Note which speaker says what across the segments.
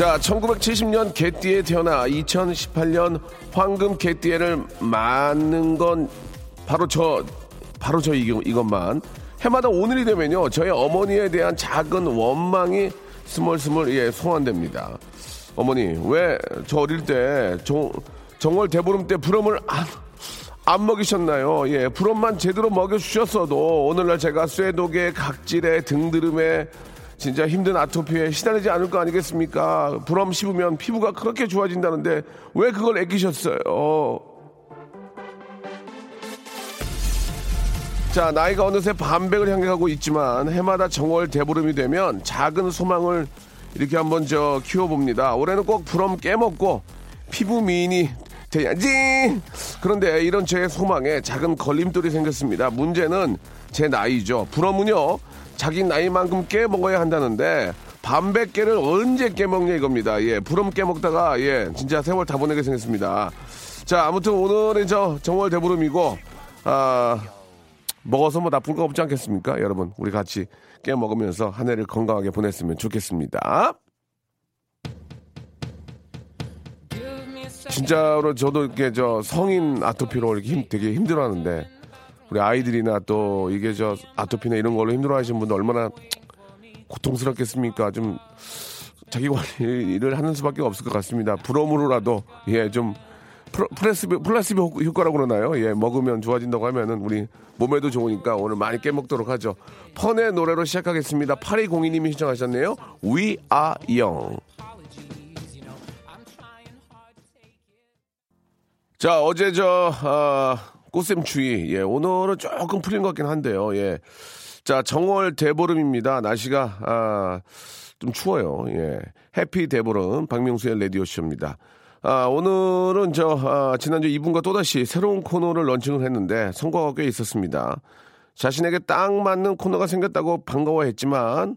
Speaker 1: 자, 1970년 개띠에 태어나 2018년 황금 개띠에를 맞는 건 바로 저, 바로 저 이것만. 해마다 오늘이 되면요, 저희 어머니에 대한 작은 원망이 스멀스멀, 예, 소환됩니다. 어머니, 왜 저 어릴 때 정, 정월 대보름 때 부럼을 안, 안 먹이셨나요? 예, 부럼만 제대로 먹여주셨어도 오늘날 제가 쇠독에 각질에 등드름에 진짜 힘든 아토피에 시달리지 않을 거 아니겠습니까? 부럼 씹으면 피부가 그렇게 좋아진다는데 왜 그걸 애기셨어요? 자, 나이가 어느새 반백을 향해 가고 있지만 해마다 정월 대보름이 되면 작은 소망을 이렇게 한번 저 키워봅니다. 올해는 꼭 부럼 깨먹고 피부 미인이 돼야지. 그런데 이런 제 소망에 작은 걸림돌이 생겼습니다. 문제는 제 나이죠. 부럼은요. 자기 나이만큼 깨먹어야 한다는데 반백 깨를 언제 깨먹냐 이겁니다. 예, 부럼 깨먹다가 예, 진짜 세월 다 보내게 생겼습니다. 자, 아무튼 오늘은 저 정월 대보름이고 아 먹어서 뭐 나쁜 거 없지 않겠습니까? 여러분, 우리 같이 깨 먹으면서 한 해를 건강하게 보냈으면 좋겠습니다. 진짜로 저도 이렇게 저 성인 아토피로 이렇게 힘, 되게 힘들어하는데 우리 아이들이나 또 이게 저 아토피나 이런 걸로 힘들어하시는 분들 얼마나 고통스럽겠습니까? 좀 자기 관리를 하는 수밖에 없을 것 같습니다. 부럼으로라도 예 좀 placebo, placebo 효과라고 그러나요? 예, 먹으면 좋아진다고 하면은 우리 몸에도 좋으니까 오늘 많이 깨먹도록 하죠. Fun의 노래로 시작하겠습니다. 8202님이 신청하셨네요. We are young. 자, 어제 저, 아, 꽃샘추위. 예, 오늘은 조금 풀린 것 같긴 한데요. 예. 자, 정월 대보름입니다. 날씨가, 아, 좀 추워요. 예. 해피 대보름, 박명수의 레디오쇼입니다. 아, 오늘은 저, 아, 지난주 이분과 또다시 새로운 코너를 런칭을 했는데 성과가 꽤 있었습니다. 자신에게 딱 맞는 코너가 생겼다고 반가워했지만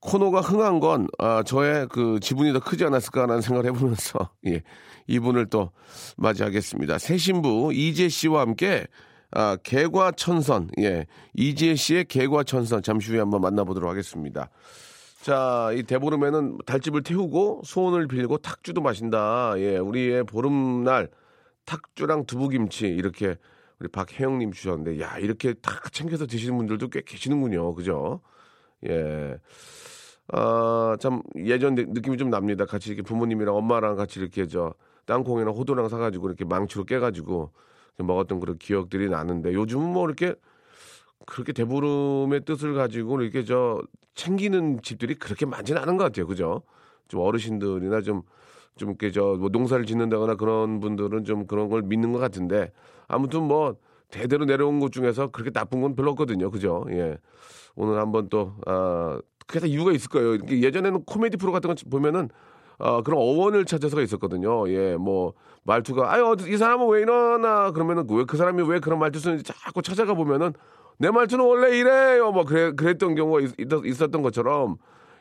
Speaker 1: 코너가 흥한 건 아, 저의 그 지분이 더 크지 않았을까라는 생각을 해보면서 예, 이분을 또 맞이하겠습니다. 새 신부 이재 씨와 함께 아, 개과천선 예, 이재 씨의 개과천선 잠시 후에 한번 만나보도록 하겠습니다. 자, 이 대보름에는 달집을 태우고 소원을 빌고 탁주도 마신다. 예, 우리의 보름날 탁주랑 두부김치 이렇게 우리 박혜영님 주셨는데, 야, 이렇게 탁 챙겨서 드시는 분들도 꽤 계시는군요. 그죠? 예. 아, 참, 예전 느낌이 좀 납니다. 같이 이렇게 부모님이랑 엄마랑 같이 이렇게 저 땅콩이랑 호두랑 사가지고 이렇게 망치로 깨가지고 먹었던 그런 기억들이 나는데 요즘은 뭐 이렇게 그렇게 대보름의 뜻을 가지고 이렇게 저 챙기는 집들이 그렇게 많지는 않은 것 같아요. 그죠? 좀 어르신들이나 좀, 좀 이렇게 저 뭐 농사를 짓는다거나 그런 분들은 좀 그런 걸 믿는 것 같은데 아무튼 뭐 대대로 내려온 것 중에서 그렇게 나쁜 건 별로 없거든요. 그죠? 예. 오늘 한번 또, 아, 그게 다 이유가 있을 거예요. 예전에는 코미디 프로 같은 거 보면은 어, 그런 어원을 찾아서가 있었거든요. 예, 뭐, 말투가, 아유, 이 사람은 왜 이러나, 그러면은, 왜 그 사람이 왜 그런 말투 쓰는지 자꾸 찾아가 보면은, 내 말투는 원래 이래요. 뭐 그래 그랬던 경우가 있, 있었던 것처럼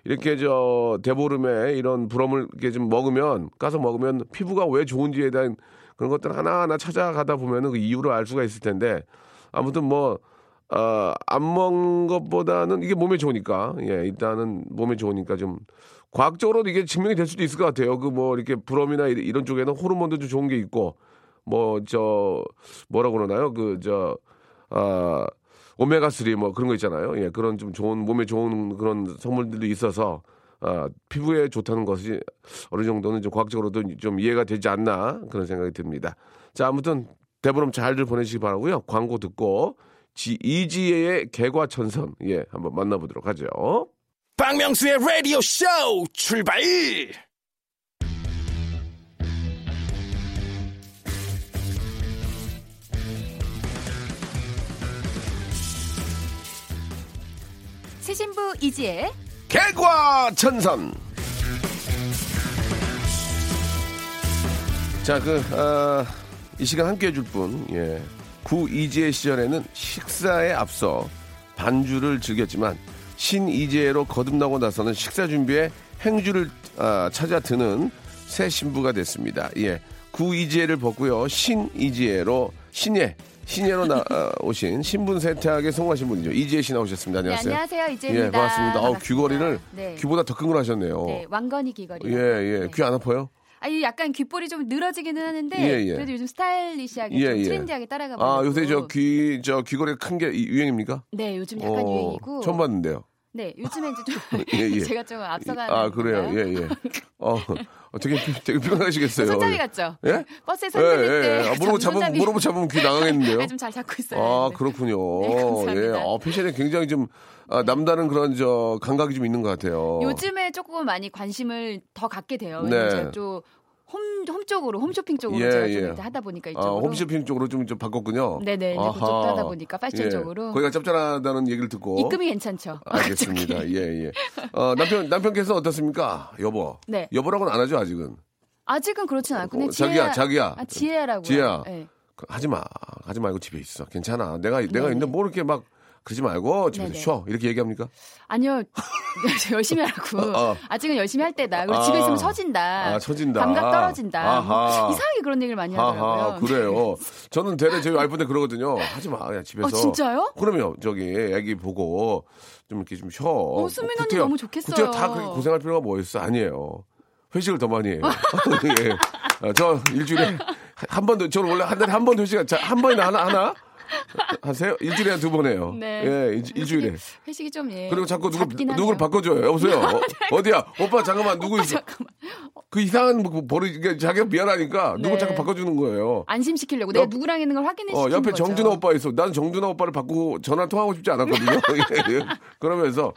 Speaker 1: 이렇게 저 대보름에 이런 부럼을 이렇게 좀 먹으면 까서 먹으면 피부가 왜 좋은지에 대한 그런 것들 하나하나 찾아가다 보면은 그 이유를 알 수가 있을 텐데 아무튼 뭐 어, 안 먹는 것보다는 이게 몸에 좋으니까 예 일단은 몸에 좋으니까 좀 과학적으로도 이게 증명이 될 수도 있을 것 같아요. 그 뭐 이렇게 부럼이나 이런 쪽에는 호르몬도 좀 좋은 게 있고 뭐 저 뭐라고 그러나요? 그저 아 오메가 3뭐 그런 거 있잖아요. 예, 그런 좀 좋은 몸에 좋은 그런 성분들이 있어서 아, 피부에 좋다는 것이 어느 정도는 좀 과학적으로도 좀 이해가 되지 않나 그런 생각이 듭니다. 자, 아무튼 대보름 잘들 보내시기 바라고요. 광고 듣고 지, 이지혜의 개과천선 예, 한번 만나보도록 하죠.
Speaker 2: 박명수의 라디오 쇼 출발!
Speaker 3: 새신부 이지혜
Speaker 1: 개과천선. 자, 그, 어, 이 시간 함께 해줄 분, 예. 구이지의 시절에는 식사에 앞서 반주를 즐겼지만 신이재로 거듭나고 나서는 식사 준비에 행주를 아, 찾아 드는 새 신부가 됐습니다. 예. 구이지혜를 벗고요. 신이지혜로 신예 신예로 나, 아, 오신 신분 세탁에 성공하신 분이죠. 이지혜 씨 나오셨습니다.
Speaker 3: 네,
Speaker 1: 안녕하세요.
Speaker 3: 안녕하세요. 이재입니다.
Speaker 1: 예, 반갑습니다.
Speaker 3: 반갑습니다.
Speaker 1: 귀걸이를
Speaker 3: 네.
Speaker 1: 귀보다 더 큰 걸 하셨네요.
Speaker 3: 네, 왕건이 귀걸이.
Speaker 1: 예, 예. 귀안 아파요?
Speaker 3: 아니 약간 귓볼이 좀 늘어지기는 하는데
Speaker 1: 예, 예.
Speaker 3: 그래도 요즘 스타일리시하게
Speaker 1: 예,
Speaker 3: 좀
Speaker 1: 예.
Speaker 3: 트렌디하게 따라가고.
Speaker 1: 아, 요새 저 귀, 저 귀걸이 큰 게 유행입니까?
Speaker 3: 네, 요즘 약간
Speaker 1: 어,
Speaker 3: 유행이고.
Speaker 1: 처음 봤는데요.
Speaker 3: 네, 요즘에 이제 좀
Speaker 1: 예, 예.
Speaker 3: 제가 좀 앞서가는.
Speaker 1: 아, 그래요.
Speaker 3: 건가요?
Speaker 1: 예, 예. 어, 어, 되게, 피- 되게 피곤하시겠어요.
Speaker 3: 손잡이 같죠?
Speaker 1: 예?
Speaker 3: 버스에서
Speaker 1: 예,
Speaker 3: 흔들 때.
Speaker 1: 예. 아, 무릎 잡으면, 무릎 잡으면 귀 나가겠는데요?
Speaker 3: 좀잘 잡고 있어요.
Speaker 1: 아,
Speaker 3: 네.
Speaker 1: 그렇군요.
Speaker 3: 네, 감사합니다.
Speaker 1: 예. 아, 패션에 굉장히 좀, 아, 남다른 그런 저, 감각이 좀 있는 것 같아요.
Speaker 3: 요즘에 조금 많이 관심을 더 갖게 돼요.
Speaker 1: 네.
Speaker 3: 제가 좀 홈, 홈 쪽으로, 홈쇼핑 쪽으로
Speaker 1: 예,
Speaker 3: 제가
Speaker 1: 예.
Speaker 3: 좀 이제 하다 보니까
Speaker 1: 아,
Speaker 3: 이쪽으로.
Speaker 1: 홈쇼핑 쪽으로 좀, 좀 바꿨군요.
Speaker 3: 네네, 이제 그쪽도 하다 보니까 패션 쪽으로.
Speaker 1: 거기가 짭짤하다는 얘기를 듣고.
Speaker 3: 입금이 괜찮죠.
Speaker 1: 알겠습니다.
Speaker 3: 저기.
Speaker 1: 예, 예. 어, 남편, 남편께서 어떻습니까? 여보.
Speaker 3: 네.
Speaker 1: 여보라고는 안 하죠, 아직은.
Speaker 3: 아직은 그렇진 않고.
Speaker 1: 어, 자기야, 자기야.
Speaker 3: 아, 지혜라고요.
Speaker 1: 지혜야.
Speaker 3: 네.
Speaker 1: 그, 하지 마. 하지 말고 집에 있어. 괜찮아. 내가, 내가
Speaker 3: 네네.
Speaker 1: 있는데 뭐 이렇게 막, 그러지 말고 집에서
Speaker 3: 네네.
Speaker 1: 쉬어. 이렇게 얘기합니까?
Speaker 3: 아니요. 열심히 하라고.
Speaker 1: 어.
Speaker 3: 아직은 열심히 할 때다. 그리고
Speaker 1: 아.
Speaker 3: 집에 있으면 처진다.
Speaker 1: 아, 처진다.
Speaker 3: 감각 떨어진다.
Speaker 1: 아하.
Speaker 3: 뭐 이상하게 그런 얘기를 많이 하더라고요.
Speaker 1: 하하, 그래요. 저는 대래 저희 와이프한테 그러거든요. 하지 마. 그냥 집에서.
Speaker 3: 어, 진짜요?
Speaker 1: 그러면 저기 애기 보고 좀 이렇게 좀 쉬어. 어,
Speaker 3: 수민 언니 너무 좋겠어요.
Speaker 1: 그때 다 그렇게 고생할 필요가 뭐 있어? 아니에요. 회식을 더 많이 해요. 예. 어, 저 일주일에 한 번도 저는 원래 한 달에 한 번 회식 자, 한 번이나 하나 하나 하세요? 일주일에 한두번 해요.
Speaker 3: 네.
Speaker 1: 예, 일, 일주일에.
Speaker 3: 회식이 좀 예.
Speaker 1: 그리고 자꾸 누구 누구를. 바꿔줘요. 여보세요. 어, 디야 오빠 잠깐만 누구 있어?
Speaker 3: 잠깐만.
Speaker 1: 그 이상한 뭐 버리 이게 자기가 미안하니까 누구
Speaker 3: 네.
Speaker 1: 자꾸 바꿔주는 거예요.
Speaker 3: 안심시키려고 내가
Speaker 1: 옆-
Speaker 3: 누구랑 있는 걸 확인해
Speaker 1: 어, 옆에
Speaker 3: 거죠.
Speaker 1: 정준하 오빠 있어. 난 정준하 오빠를 바꾸고 전화 통하고 싶지 않았거든요. 예, 예. 그러면서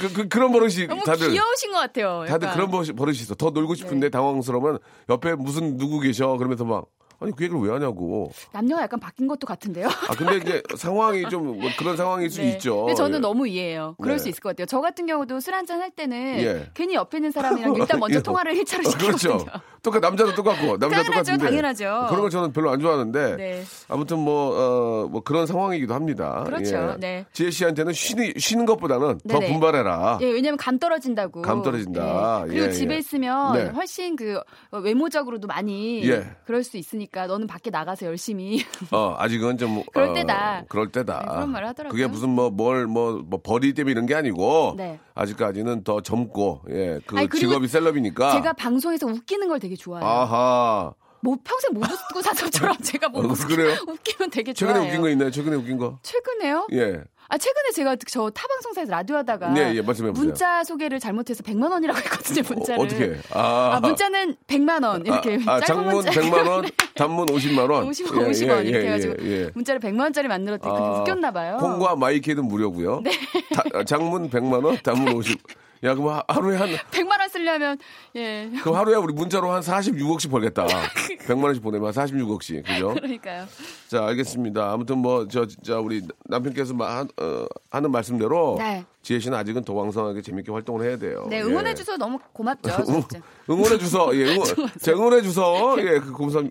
Speaker 1: 그, 그, 런 버릇이
Speaker 3: 너무
Speaker 1: 다들
Speaker 3: 귀여우신 것 같아요.
Speaker 1: 다들
Speaker 3: 약간.
Speaker 1: 그런 버릇이, 버릇이 있어. 더 놀고 싶은데
Speaker 3: 네.
Speaker 1: 당황스러우면 옆에 무슨 누구 계셔 그러면서 막 아니 그 얘기를 왜 하냐고.
Speaker 3: 남녀가 약간 바뀐 것도 같은데요.
Speaker 1: 아 근데 이제 상황이 좀뭐 그런 상황일 수
Speaker 3: 네.
Speaker 1: 있죠.
Speaker 3: 근데 저는
Speaker 1: 예.
Speaker 3: 너무 이해해요. 그럴
Speaker 1: 네.
Speaker 3: 수 있을 것 같아요. 저 같은 경우도 술 한잔 할 때는
Speaker 1: 예.
Speaker 3: 괜히 옆에 있는 사람이랑 일단 먼저
Speaker 1: 예.
Speaker 3: 통화를 1차로
Speaker 1: 어,
Speaker 3: 시키거든요.
Speaker 1: 그렇죠. 똑같 남자도 똑같고 남자 똑같은데
Speaker 3: 당연하죠.
Speaker 1: 그런 걸 저는 별로 안 좋아하는데
Speaker 3: 네.
Speaker 1: 아무튼 뭐, 어, 뭐 그런 상황이기도 합니다.
Speaker 3: 그렇죠.
Speaker 1: 예.
Speaker 3: 네.
Speaker 1: 지혜 씨한테는 쉬니, 쉬는 것보다는 더
Speaker 3: 네네.
Speaker 1: 분발해라.
Speaker 3: 예, 왜냐면 감 떨어진다고.
Speaker 1: 감 떨어진다.
Speaker 3: 예. 그리고
Speaker 1: 예,
Speaker 3: 집에
Speaker 1: 예.
Speaker 3: 있으면
Speaker 1: 네.
Speaker 3: 훨씬 그 외모적으로도 많이
Speaker 1: 예.
Speaker 3: 그럴 수 있으니까 너는 밖에 나가서 열심히.
Speaker 1: 어, 아직은 좀.
Speaker 3: 그럴
Speaker 1: 어,
Speaker 3: 때다.
Speaker 1: 그럴 때다.
Speaker 3: 네, 그런 말을 하더라고요.
Speaker 1: 그게 무슨 뭐, 뭘, 뭐, 뭐, 벌이 때문에 이런 게 아니고.
Speaker 3: 네.
Speaker 1: 아직까지는 더 젊고, 예. 그
Speaker 3: 아니,
Speaker 1: 직업이 셀럽이니까.
Speaker 3: 제가 방송에서 웃기는 걸 되게 좋아해요.
Speaker 1: 아하.
Speaker 3: 뭐 평생 못 웃고 사서처럼 제가 뭐
Speaker 1: 어,
Speaker 3: 웃기-
Speaker 1: 그래요?
Speaker 3: 웃기면 되게
Speaker 1: 최근에
Speaker 3: 좋아해요.
Speaker 1: 웃긴 거 있나요? 최근에 웃긴 거?
Speaker 3: 최근에요?
Speaker 1: 예.
Speaker 3: 아 최근에 제가 저 타 방송사에서 라디오 하다가
Speaker 1: 네, 예, 말씀해보세요.
Speaker 3: 문자 소개를 잘못해서 100만 원이라고 했거든요 문자를.
Speaker 1: 어, 떻게 아,
Speaker 3: 아, 문자는 100만 원 이렇게
Speaker 1: 아, 아,
Speaker 3: 짧은
Speaker 1: 장문
Speaker 3: 문자
Speaker 1: 100만 원, 단문 50만 원.
Speaker 3: 50,
Speaker 1: 예,
Speaker 3: 50원
Speaker 1: 예,
Speaker 3: 이렇게
Speaker 1: 예,
Speaker 3: 해가지고
Speaker 1: 예, 예.
Speaker 3: 문자를 100만 원짜리 만들었더니 그게
Speaker 1: 아,
Speaker 3: 웃겼나 봐요.
Speaker 1: 콩과 마이키는 무료고요. 다- 장문 100만 원, 단문 50. 야, 그럼 하- 하루에 한
Speaker 3: 100만 원 쓰려면 예
Speaker 1: 그럼 하루에 우리 문자로 한 46억씩 벌겠다. 100만 원씩 보내면 46억씩. 그죠?
Speaker 3: 그러니까요.
Speaker 1: 자, 알겠습니다. 아무튼 뭐 저 진짜 우리 남편께서 마- 한- 어, 하는 말씀대로
Speaker 3: 네.
Speaker 1: 지혜 씨는 아직은 더 왕성하게 재밌게 활동을 해야 돼요.
Speaker 3: 네
Speaker 1: 예.
Speaker 3: 응원해 주셔서 너무 고맙죠.
Speaker 1: 응원해 주서 예, 응원, 자, 응원해 주서 예, 그 감사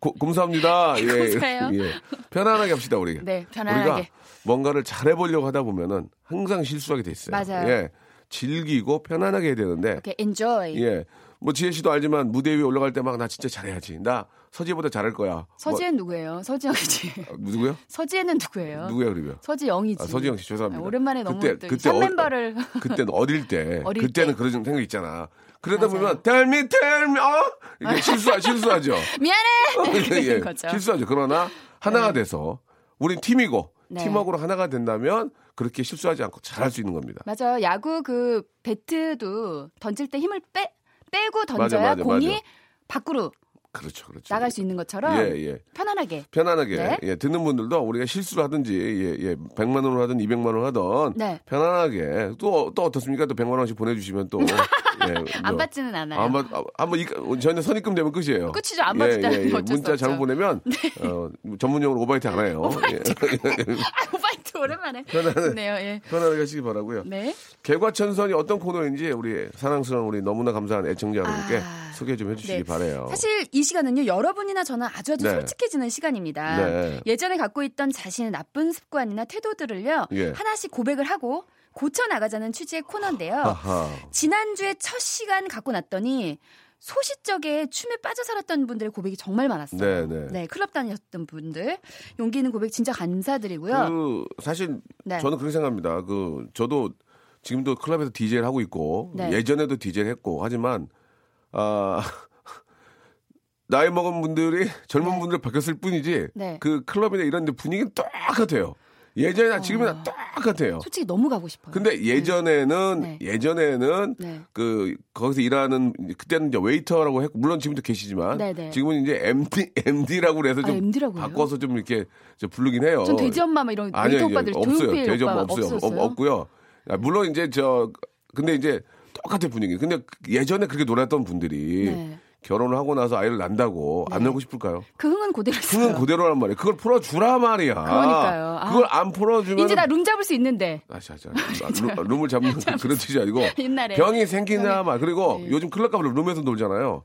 Speaker 1: 고- 감사합니다. 예,
Speaker 3: 감사해요.
Speaker 1: 예. 편안하게 합시다 우리.
Speaker 3: 네, 편안하게.
Speaker 1: 우리가 뭔가를 잘 해 보려고 하다 보면은 항상 실수하게 돼 있어요.
Speaker 3: 맞아요.
Speaker 1: 예. 즐기고 편안하게 해야 되는데
Speaker 3: 이렇게 enjoy.
Speaker 1: 예. 뭐 지혜 씨도 알지만 무대 위에 올라갈 때 막 나 진짜 잘해야지. 나 서지혜보다 잘할 거야.
Speaker 3: 서지은 누구예요? 서지영이지.
Speaker 1: 뭐, 누구요?
Speaker 3: 서지혜는 누구예요?
Speaker 1: 누구예요, 그러면?
Speaker 3: 서지영이지.
Speaker 1: 아, 서지영 씨 죄송합니다.
Speaker 3: 아, 오랜만에 너무
Speaker 1: 그때
Speaker 3: 또
Speaker 1: 그때
Speaker 3: 현
Speaker 1: 어-
Speaker 3: 멤버를
Speaker 1: 그때는 어릴 때
Speaker 3: 어릴
Speaker 1: 그때는
Speaker 3: 때.
Speaker 1: 그런 생각 있잖아. 그러다
Speaker 3: 맞아요.
Speaker 1: 보면 tell me tell me 어? 이게 실수 실수하죠.
Speaker 3: 미안해. 이렇게
Speaker 1: 예,
Speaker 3: 되는 거죠.
Speaker 1: 실수하죠. 그러나 하나가 돼서 우린 팀이고
Speaker 3: 네.
Speaker 1: 팀워크로 하나가 된다면 그렇게 실수하지 않고 잘할 수 있는 겁니다.
Speaker 3: 맞아요. 야구 그 배트도 던질 때 힘을 빼 빼고 던져야
Speaker 1: 맞아,
Speaker 3: 공이
Speaker 1: 맞아.
Speaker 3: 밖으로
Speaker 1: 그렇죠, 그렇죠.
Speaker 3: 나갈 수 있는 것처럼
Speaker 1: 예, 예.
Speaker 3: 편안하게.
Speaker 1: 편안하게
Speaker 3: 네.
Speaker 1: 예, 듣는 분들도 우리가 실수를 하든지 예, 예, 100만 원을 하든 200만 원을 하든
Speaker 3: 네.
Speaker 1: 편안하게 또 또 어떻습니까? 또 100만 원씩 보내 주시면 또 예,
Speaker 3: 안
Speaker 1: 뭐,
Speaker 3: 받지는 않아요.
Speaker 1: 안 받, 아, 한번 이, 저희는 선입금 되면 끝이에요.
Speaker 3: 끝이죠. 안 받으면 어쩔 수
Speaker 1: 문자 잘못. 보내면 어, 전문용어로 오바이트 안 해요. 예.
Speaker 3: 아, 오바이트 오랜만에. 네요. 예.
Speaker 1: 편안하게 하시기 바라고요.
Speaker 3: 네.
Speaker 1: 개과천선이 어떤 코너인지 우리 사랑스러운 우리 너무나 감사한 애청자 여러분께
Speaker 3: 아,
Speaker 1: 소개 좀 해주시기
Speaker 3: 네.
Speaker 1: 바래요.
Speaker 3: 사실 이 시간은요 여러분이나 저는 아주 아주
Speaker 1: 네.
Speaker 3: 솔직해지는 시간입니다.
Speaker 1: 네.
Speaker 3: 예전에 갖고 있던 자신의 나쁜 습관이나 태도들을요
Speaker 1: 예.
Speaker 3: 하나씩 고백을 하고 고쳐 나가자는 취지의 코너인데요.
Speaker 1: 아하.
Speaker 3: 지난주에 첫 시간 갖고 났더니 소시적에 춤에 빠져 살았던 분들의 고백이 정말 많았어요.
Speaker 1: 네, 네.
Speaker 3: 클럽 다녔던 분들 용기 있는 고백 진짜 감사드리고요.
Speaker 1: 그 사실
Speaker 3: 네.
Speaker 1: 저는 그렇게 생각합니다. 그 저도 지금도 클럽에서 DJ를 하고 있고
Speaker 3: 네.
Speaker 1: 예전에도 DJ를 했고 하지만 아 나이 먹은 분들이 젊은
Speaker 3: 네.
Speaker 1: 분들 바뀌었을 뿐이지
Speaker 3: 네.
Speaker 1: 그 클럽이나 이런 데 분위기는 똑같아요. 예전이나 지금이나 똑같아요.
Speaker 3: 솔직히 너무 가고 싶어요.
Speaker 1: 근데 예전에는
Speaker 3: 네.
Speaker 1: 예전에는
Speaker 3: 네.
Speaker 1: 그 거기서 일하는 그때는 이제 웨이터라고 했고 물론 지금도 계시지만
Speaker 3: 네, 네.
Speaker 1: 지금은 이제 MD MD라고 그래서
Speaker 3: 아,
Speaker 1: 좀
Speaker 3: MD 라고 해요?
Speaker 1: 바꿔서 좀 이렇게 좀 부르긴 해요.
Speaker 3: 전 돼지 엄마 막 이런
Speaker 1: 아니요,
Speaker 3: 웨이터 오빠들
Speaker 1: 없어요. 돼지 엄마 없어요.
Speaker 3: 없었어요?
Speaker 1: 없, 없고요. 아, 물론 이제 저 근데 이제 똑같은 분위기. 근데 예전에 그렇게 놀았던 분들이
Speaker 3: 네.
Speaker 1: 결혼을 하고 나서 아이를 낳는다고 안 낳고 싶을까요?
Speaker 3: 그 흥은 그대로 있어요.
Speaker 1: 그건 그대로란 말이에요. 그걸 풀어주라 말이야.
Speaker 3: 그러니까요. 아.
Speaker 1: 그걸 안 풀어주면
Speaker 3: 이제 나 룸 잡을 수 있는데
Speaker 1: 아, 자, 자, 룸, 룸을 잡는 그런 뜻이 아니고
Speaker 3: 옛날에.
Speaker 1: 병이 생기나 말 그리고
Speaker 3: 네.
Speaker 1: 요즘 클럽 가면 룸에서 놀잖아요.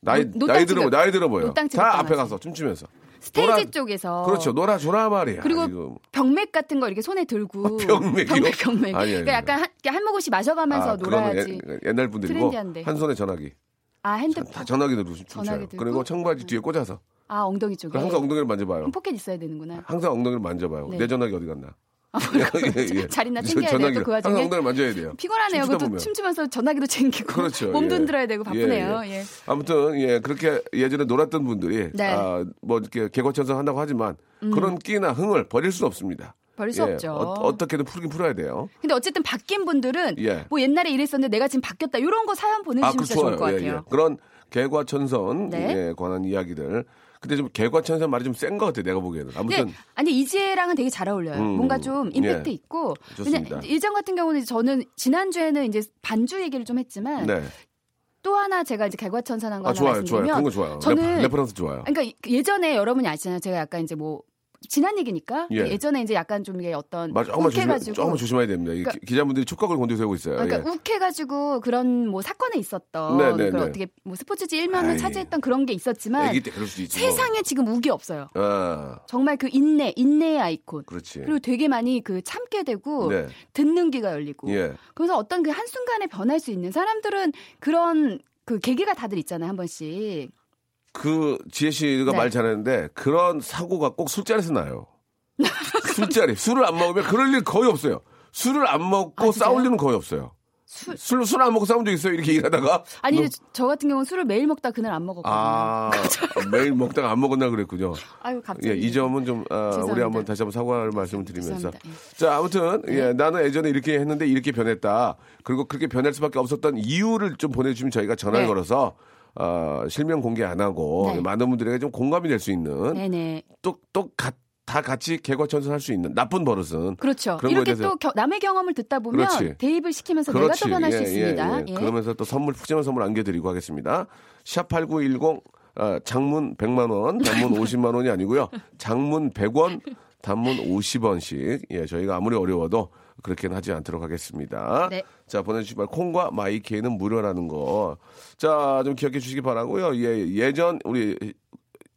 Speaker 1: 나이
Speaker 3: 노-
Speaker 1: 나이 들어 나이 들어 보여. 다 앞에
Speaker 3: 가서.
Speaker 1: 춤추면서.
Speaker 3: 스테이지
Speaker 1: 놀아-
Speaker 3: 쪽에서
Speaker 1: 그렇죠. 놀아주라 말이야.
Speaker 3: 그리고
Speaker 1: 이거.
Speaker 3: 병맥 같은 거 이렇게 손에 들고
Speaker 1: 병맥이요?
Speaker 3: 병맥 병맥. 그러니까 약간 한, 한 모금씩 마셔가면서
Speaker 1: 아,
Speaker 3: 놀아야지.
Speaker 1: 옛- 옛날 분들이고
Speaker 3: trendy한데.
Speaker 1: 한 손에 전화기.
Speaker 3: 아 핸드폰.
Speaker 1: 다 전화기 들고 춤춰요. 그리고 청바지 뒤에 꽂아서.
Speaker 3: 아 엉덩이 쪽에.
Speaker 1: 항상 엉덩이를 만져봐요.
Speaker 3: 포켓 있어야 되는구나.
Speaker 1: 항상 엉덩이를 만져봐요.
Speaker 3: 네.
Speaker 1: 내 전화기 어디 갔나? 예,
Speaker 3: 자리나
Speaker 1: 저
Speaker 3: 챙겨야 돼요, 또그 와중에?
Speaker 1: 항상 엉덩이를 만져야 돼요.
Speaker 3: 피곤하네요. 그것도
Speaker 1: 보면.
Speaker 3: 춤추면서 전화기도 챙기고
Speaker 1: 그렇죠.
Speaker 3: 몸도
Speaker 1: 예.
Speaker 3: 흔들어야 되고 바쁘네요.
Speaker 1: 예,
Speaker 3: 예.
Speaker 1: 예. 아무튼 예 그렇게 예전에 놀았던 분들이
Speaker 3: 네.
Speaker 1: 아, 뭐 이렇게 개과천선 한다고 하지만 그런 끼나 흥을 버릴 수 없습니다.
Speaker 3: 버릴 음. 수
Speaker 1: 예,
Speaker 3: 없죠.
Speaker 1: 어, 떻게든 풀긴 풀어야 돼요.
Speaker 3: 근데 어쨌든 바뀐 분들은
Speaker 1: 예.
Speaker 3: 뭐 옛날에 이랬었는데 내가 지금 바뀌었다 이런 거 사연
Speaker 1: 아,
Speaker 3: 보내주시면
Speaker 1: 그
Speaker 3: 진짜 좋을 것
Speaker 1: 좋아요. 예,
Speaker 3: 같아요.
Speaker 1: 예. 그런 개과천선
Speaker 3: 네.
Speaker 1: 에 관한 이야기들. 근데 좀 개과천선 말이 좀 센 것 같아. 내가 보기에는. 아무튼
Speaker 3: 근데 아니 이지혜랑은 되게 잘 어울려요.
Speaker 1: 음,
Speaker 3: 뭔가 좀 임팩트
Speaker 1: 예.
Speaker 3: 있고.
Speaker 1: 좋습니다.
Speaker 3: 예전 같은 경우는 저는 지난 주에는 이제 반주 얘기를 좀 했지만
Speaker 1: 네.
Speaker 3: 또 하나 제가 이제 개과천선한 거
Speaker 1: 아
Speaker 3: 하나
Speaker 1: 좋아요, 좋아요.
Speaker 3: 말씀드리면
Speaker 1: 그런 거 좋아요.
Speaker 3: 저는
Speaker 1: re, reference 좋아요.
Speaker 3: 그러니까 예전에 여러분이 아시잖아요. 제가 약간 이제 뭐 지난 얘기니까
Speaker 1: 예.
Speaker 3: 예. 전에 이제 약간 좀 이게 어떤
Speaker 1: 맞아, 조금만 조심,
Speaker 3: 욱해가지고
Speaker 1: 조금만 조심해야 됩니다. 이
Speaker 3: 그러니까-
Speaker 1: 기- 기자분들이 촉각을 곤두세우고 있어요.
Speaker 3: 그러니까
Speaker 1: 예.
Speaker 3: 욱해가지고 그런 뭐 사건에 있었던
Speaker 1: 네, 네,
Speaker 3: 그런
Speaker 1: 네.
Speaker 3: 어떻게 뭐 스포츠지 일면을
Speaker 1: 아이.
Speaker 3: 차지했던 그런 게 있었지만.
Speaker 1: 뭐.
Speaker 3: 세상에 지금 욱이 없어요.
Speaker 1: 아,
Speaker 3: 정말 그 인내, 인내의 아이콘.
Speaker 1: 그렇지.
Speaker 3: 그리고 되게 많이 그 참게 되고
Speaker 1: 네.
Speaker 3: 듣는 귀가 열리고.
Speaker 1: 예.
Speaker 3: 그래서 어떤 그 한 순간에 변할 수 있는 사람들은 그런 그 계기가 다들 있잖아요, 한 번씩.
Speaker 1: 그 지혜 씨가
Speaker 3: 네.
Speaker 1: 말 잘했는데 그런 사고가 꼭 술자리에서 나요. 술자리 술을 안 먹으면 그럴 일 거의 없어요. 술을 안 먹고
Speaker 3: 아?
Speaker 1: 싸울 일은 거의 없어요.
Speaker 3: 술-
Speaker 1: 술술 안 먹고 싸운 적 있어요? 이렇게 일하다가
Speaker 3: 아니,
Speaker 1: 너-
Speaker 3: 저 같은 경우는 술을 매일 먹다 그날 안 먹었거든요.
Speaker 1: 아 매일 먹다가 안 먹었나 그랬군요.
Speaker 3: 아유, 갑자기.
Speaker 1: 예, 이 점은 좀 아, 우리. 한번 다시 한번 사과를 말씀을 드리면서.
Speaker 3: 예.
Speaker 1: 자 아무튼 예, 나는 예전에 이렇게 했는데 이렇게 변했다. 그리고 그렇게 변할 수밖에 없었던 이유를 좀 보내주시면 저희가 전화를
Speaker 3: 네.
Speaker 1: 걸어서 어, 실명 공개 안 하고
Speaker 3: 네.
Speaker 1: 많은 분들에게 좀 공감이 될 수 있는
Speaker 3: 네네.
Speaker 1: 또또다 같이 개과천선할 수 있는 나쁜 버릇은
Speaker 3: 그렇죠. 이렇게 또 겨- 남의 경험을 듣다 보면
Speaker 1: 그렇지.
Speaker 3: 대입을 시키면서 내가 더 변할 수 있습니다. 예.
Speaker 1: 그러면서 또 선물 푸짐한 선물 안겨드리고 하겠습니다. 샵 #8910 어, 장문 100만 원, 단문 50만 원이 아니고요. 장문 100원, 단문 50원씩. 예, 저희가 아무리 어려워도 그렇게는 하지 않도록 하겠습니다.
Speaker 3: 네.
Speaker 1: 자, 바랍니다. 콩과 마이케이는 무료라는 거. 자, 좀 기억해 주시기 바라고요. 예, 예전 우리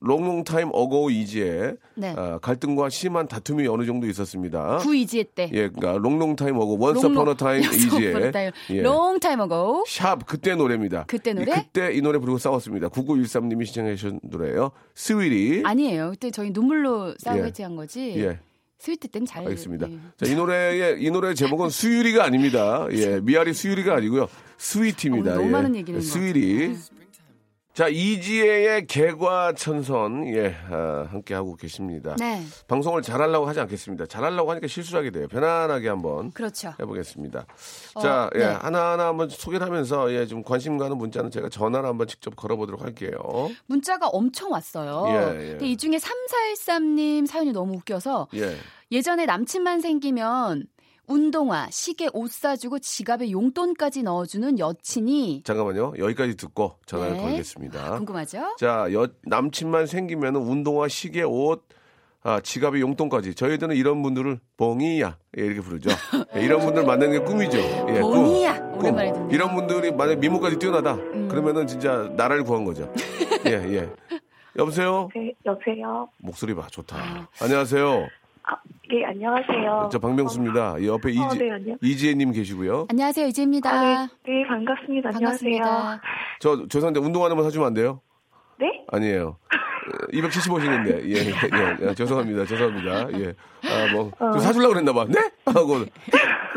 Speaker 1: long long time ago 이지혜
Speaker 3: 네.
Speaker 1: 어, 갈등과 심한 다툼이 어느 정도 있었습니다.
Speaker 3: 구 이지혜 때.
Speaker 1: 예, 그러니까 long long time ago once a time 이지혜 예.
Speaker 3: long time ago.
Speaker 1: 샵 그때 노래입니다.
Speaker 3: 그때 노래?
Speaker 1: 이, 그때 이 노래 부르고 싸웠습니다. 9913님이 신청해 주신 노래예요. Sweety.
Speaker 3: 아니에요. 그때 저희 눈물로 싸우고
Speaker 1: 예.
Speaker 3: 화해한 거지.
Speaker 1: 예.
Speaker 3: 스위트 때는 잘.
Speaker 1: 알겠습니다.
Speaker 3: 예.
Speaker 1: 자, 이 노래의 이 노래의 제목은 수유리가 아닙니다. 예, 미아리 수유리가 아니고요. 스위티입니다.
Speaker 3: 어, 너무
Speaker 1: 예.
Speaker 3: 많은 얘기를 것
Speaker 1: 스위리. 자, 이지혜의 개과천선 예, 아, 함께 하고 계십니다.
Speaker 3: 네.
Speaker 1: 방송을 잘하려고 하지 않겠습니다. 잘하려고 하니까 실수를 하게 돼요. 편안하게 한번
Speaker 3: 그렇죠.
Speaker 1: 해보겠습니다.
Speaker 3: 어,
Speaker 1: 자, 예,
Speaker 3: 네.
Speaker 1: 하나하나 한번 소개를 하면서 예, 좀 관심 가는 문자는 제가 전화로 한번 직접 걸어보도록 할게요.
Speaker 3: 문자가 엄청 왔어요.
Speaker 1: 예, 예.
Speaker 3: 근데 이 중에 3413님 사연이 너무 웃겨서
Speaker 1: 예.
Speaker 3: 예전에 남친만 생기면 운동화, 시계, 옷 사주고 지갑에 용돈까지 넣어주는 여친이
Speaker 1: 잠깐만요. 여기까지 듣고 전화를
Speaker 3: 네.
Speaker 1: 걸겠습니다.
Speaker 3: 궁금하죠?
Speaker 1: 자, 여, 남친만 생기면 운동화, 시계, 옷, 아, 지갑에 용돈까지. 저희들은 이런 분들을 봉이야. 예, 이렇게 부르죠. 예, 이런 분들 만나는 게 꿈이죠. 예, 꿈.
Speaker 3: 봉이야.
Speaker 1: 꿈.
Speaker 3: 오랜만에 듣네요. 음.
Speaker 1: 이런 분들이 만약 미모까지 뛰어나다. 그러면은 진짜 나라를 구한 거죠. 예, 예. 여보세요?
Speaker 4: 네, 여보세요.
Speaker 1: 목소리 봐, 좋다.
Speaker 3: 아.
Speaker 1: 안녕하세요.
Speaker 4: 아, 예, 안녕하세요.
Speaker 1: 저 박명수입니다. 이 옆에 이지,
Speaker 4: 어, 네, 안녕.
Speaker 1: 이지혜님 계시고요.
Speaker 3: 안녕하세요, 이지입니다.
Speaker 4: 아, 네, 네, 반갑습니다. 안녕하세요.
Speaker 3: 반갑습니다.
Speaker 1: 저, 죄송한데 운동 하나만 사주면 안 돼요?
Speaker 4: 네?
Speaker 1: 아니에요. 275시는데, 예, 예, 예, 죄송합니다, 죄송합니다, 예. 아, 뭐, 좀 사주려고 그랬나 봐. 네? 하고,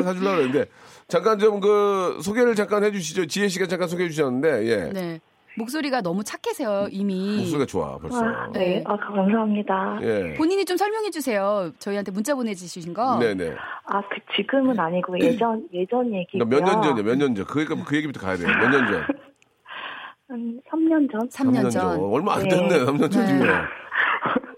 Speaker 1: 사주려고 그랬는데, 잠깐 좀 그, 소개를 잠깐 해주시죠. 지혜 씨가 잠깐 소개해 주셨는데, 예.
Speaker 3: 네. 목소리가 너무 착해서요, 이미.
Speaker 1: 목소리가 좋아, 벌써.
Speaker 4: 아, 네.
Speaker 3: 네.
Speaker 4: 아, 감사합니다.
Speaker 1: 예.
Speaker 3: 본인이 좀 설명해 주세요. 저희한테 문자 보내주신 거.
Speaker 1: 네네.
Speaker 4: 아, 그, 지금은 아니고 예전, 예전 얘기고요.
Speaker 1: 그러니까 몇년 전이요, 몇 년 전. 그, 얘기- 그 얘기부터 가야 돼요. 몇 년 전.
Speaker 4: 한 3년 전?
Speaker 3: 3년 전.
Speaker 1: 얼마 안
Speaker 4: 네.
Speaker 1: 됐네, 3년 전이면.
Speaker 3: 네.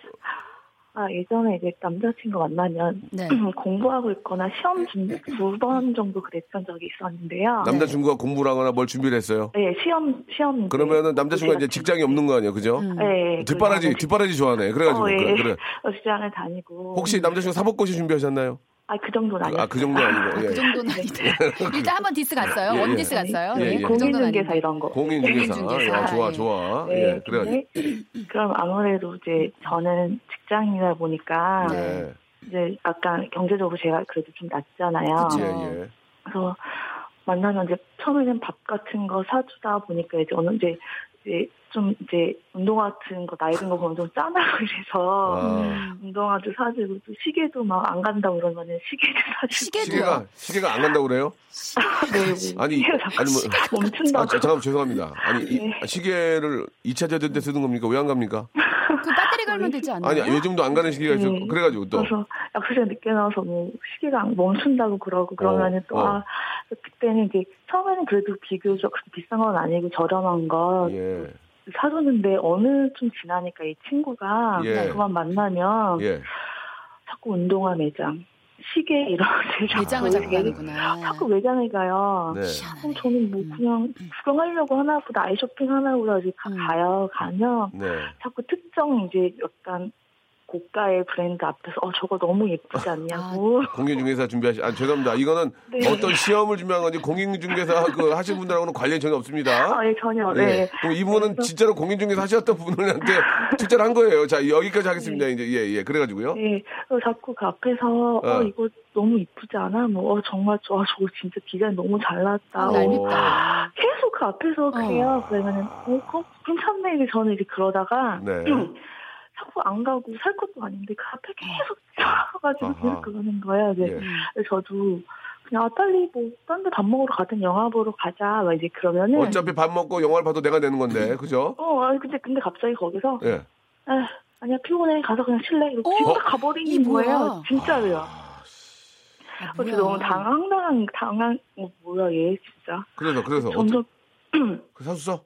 Speaker 4: 아, 예전에 이제 남자친구 만나면
Speaker 3: 네.
Speaker 4: 공부하고 있거나 시험 준비 두 번 정도 그랬던 적이 있었는데요.
Speaker 1: 남자친구가 공부를 하거나 뭘 준비를 했어요.
Speaker 4: 네, 시험, 시험.
Speaker 1: 그러면은 남자친구가 이제 직장이 없는 거 아니에요, 그죠?
Speaker 3: 음.
Speaker 4: 네.
Speaker 1: 뒷바라지,
Speaker 4: 그래서
Speaker 1: 뒷바라지 좋아하네. 그래가지고.
Speaker 4: 어, 예.
Speaker 1: 그래, 그래.
Speaker 4: 어, 직장을 다니고.
Speaker 1: 혹시 남자친구 사법고시 준비하셨나요?
Speaker 4: 아, 그 정도는 아니에요.
Speaker 1: 아, 그 정도 아니고. 예.
Speaker 3: 그 정도는 아니다. 일단 한 번 디스 갔어요.
Speaker 1: 예, 예.
Speaker 3: one diss 갔어요.
Speaker 1: 예, 예.
Speaker 3: 그
Speaker 4: 공인중개사. 이런 거.
Speaker 1: 공인중개사.
Speaker 3: 공인중개사.
Speaker 1: 야, 좋아,
Speaker 3: 예.
Speaker 1: 좋아.
Speaker 4: 네,
Speaker 1: 예.
Speaker 4: 근데 그럼 아무래도 이제 저는 직장이다 보니까
Speaker 1: 네.
Speaker 4: 이제 약간 경제적으로 제가 그래도 좀 낫잖아요.
Speaker 1: 예, 예.
Speaker 4: 그래서 만나면 이제 처음에는 밥 같은 거 사주다 보니까 이제 어느 이제 이제 좀 이제 운동화 같은 거 나이 든거 보면 좀 짠하고 이래서
Speaker 1: 아,
Speaker 4: 운동화도 사주고 또 시계도 막 안 간다 고 그러면은 시계도 사주고
Speaker 3: 시계도요?
Speaker 1: 시계가, 시계가 안 간다고 그래요? 아니, 아니, 뭐-
Speaker 4: 멈춘다고
Speaker 1: 아, 자, 잠깐만, 죄송합니다. 아니, 이-
Speaker 4: 네.
Speaker 1: 시계를 2차 제대 때 쓰는 겁니까? 왜 안 갑니까?
Speaker 3: 갈면 되지 않나요?
Speaker 1: 아니, 요즘도 안 가는 시계가 있어.
Speaker 4: 네.
Speaker 1: 그래가지고 또.
Speaker 4: 그래서 약속시간 늦게 나와서 뭐 시계가 안 멈춘다고 그러고 그러면은 또
Speaker 1: 어.
Speaker 4: 아, 그때는 이제 처음에는 그래도 비교적 비싼 건 아니고 저렴한 거
Speaker 1: 예,
Speaker 4: 사줬는데 어느 좀 지나니까 이 친구가
Speaker 1: 예.
Speaker 4: 그만 만나면
Speaker 1: 예.
Speaker 4: 자꾸 운동화 매장, 시계 이런 데를
Speaker 3: 매장을
Speaker 4: 자꾸
Speaker 3: 가는구나.
Speaker 4: 자꾸 매장에 가요.
Speaker 1: 네.
Speaker 4: 그럼 저는 뭐 그냥 구경하려고 하나 보다 아이 쇼핑 하나 보다 이제 가-
Speaker 3: 음.
Speaker 4: 가요. 가면
Speaker 1: 네.
Speaker 4: 자꾸 특정 이제 약간 고가의 브랜드 앞에서 어 저거 너무 예쁘지 않냐고.
Speaker 1: 공인중개사 준비하시, 아, 죄송합니다. 이거는
Speaker 4: 네.
Speaker 1: 어떤 시험을 준비한 건지 공인중개사 그 하신 분들하고는 관련이 전혀 없습니다.
Speaker 4: 아, 예, 전혀.
Speaker 1: 예.
Speaker 4: 네.
Speaker 1: 그럼 이분은 진짜로 공인중개사 하셨던 분들한테 투자를 한 거예요. 자, 여기까지 하겠습니다. 이제, 예, 예. 그래가지고요.
Speaker 4: 네, 자꾸 그 앞에서 어,
Speaker 1: 어.
Speaker 4: 이거 너무 이쁘지 않아? 뭐 어, 정말 저, 저거 진짜 디자인 너무 잘났다.
Speaker 3: 아,
Speaker 1: 어.
Speaker 3: 얄밉다.
Speaker 4: 계속 그 앞에서 그래요. 그러면은 어, 괜찮네. 이제 저는 이제 그러다가
Speaker 1: 네.
Speaker 4: 자꾸 안 가고 살 것도 아닌데 그 앞에 계속 가가지고
Speaker 1: 아하.
Speaker 4: 계속 그러는 거예요. 네.
Speaker 1: 예.
Speaker 3: 음.
Speaker 4: 그래서 저도 그냥 아, 빨리 뭐 딴 데 밥 먹으러 가든 영화 보러 가자. 막 이제 그러면은
Speaker 1: 어차피 밥 먹고 영화를 봐도 내가 내는 건데, 그죠?
Speaker 4: 어, 아, 근데 근데 갑자기 거기서
Speaker 1: 예.
Speaker 4: 아, 아니야 피곤해 가서 그냥 쉴래. 이러고
Speaker 3: 어?
Speaker 4: 가버리는
Speaker 3: 뭐야?
Speaker 4: 거예요. 진짜로요.
Speaker 3: 아,
Speaker 4: 그래서
Speaker 3: 뭐야.
Speaker 4: 너무 당황당한 당황 어, 뭐야 얘 진짜.
Speaker 1: 그래서, 그래서.
Speaker 4: 점점
Speaker 1: 그 사줬어?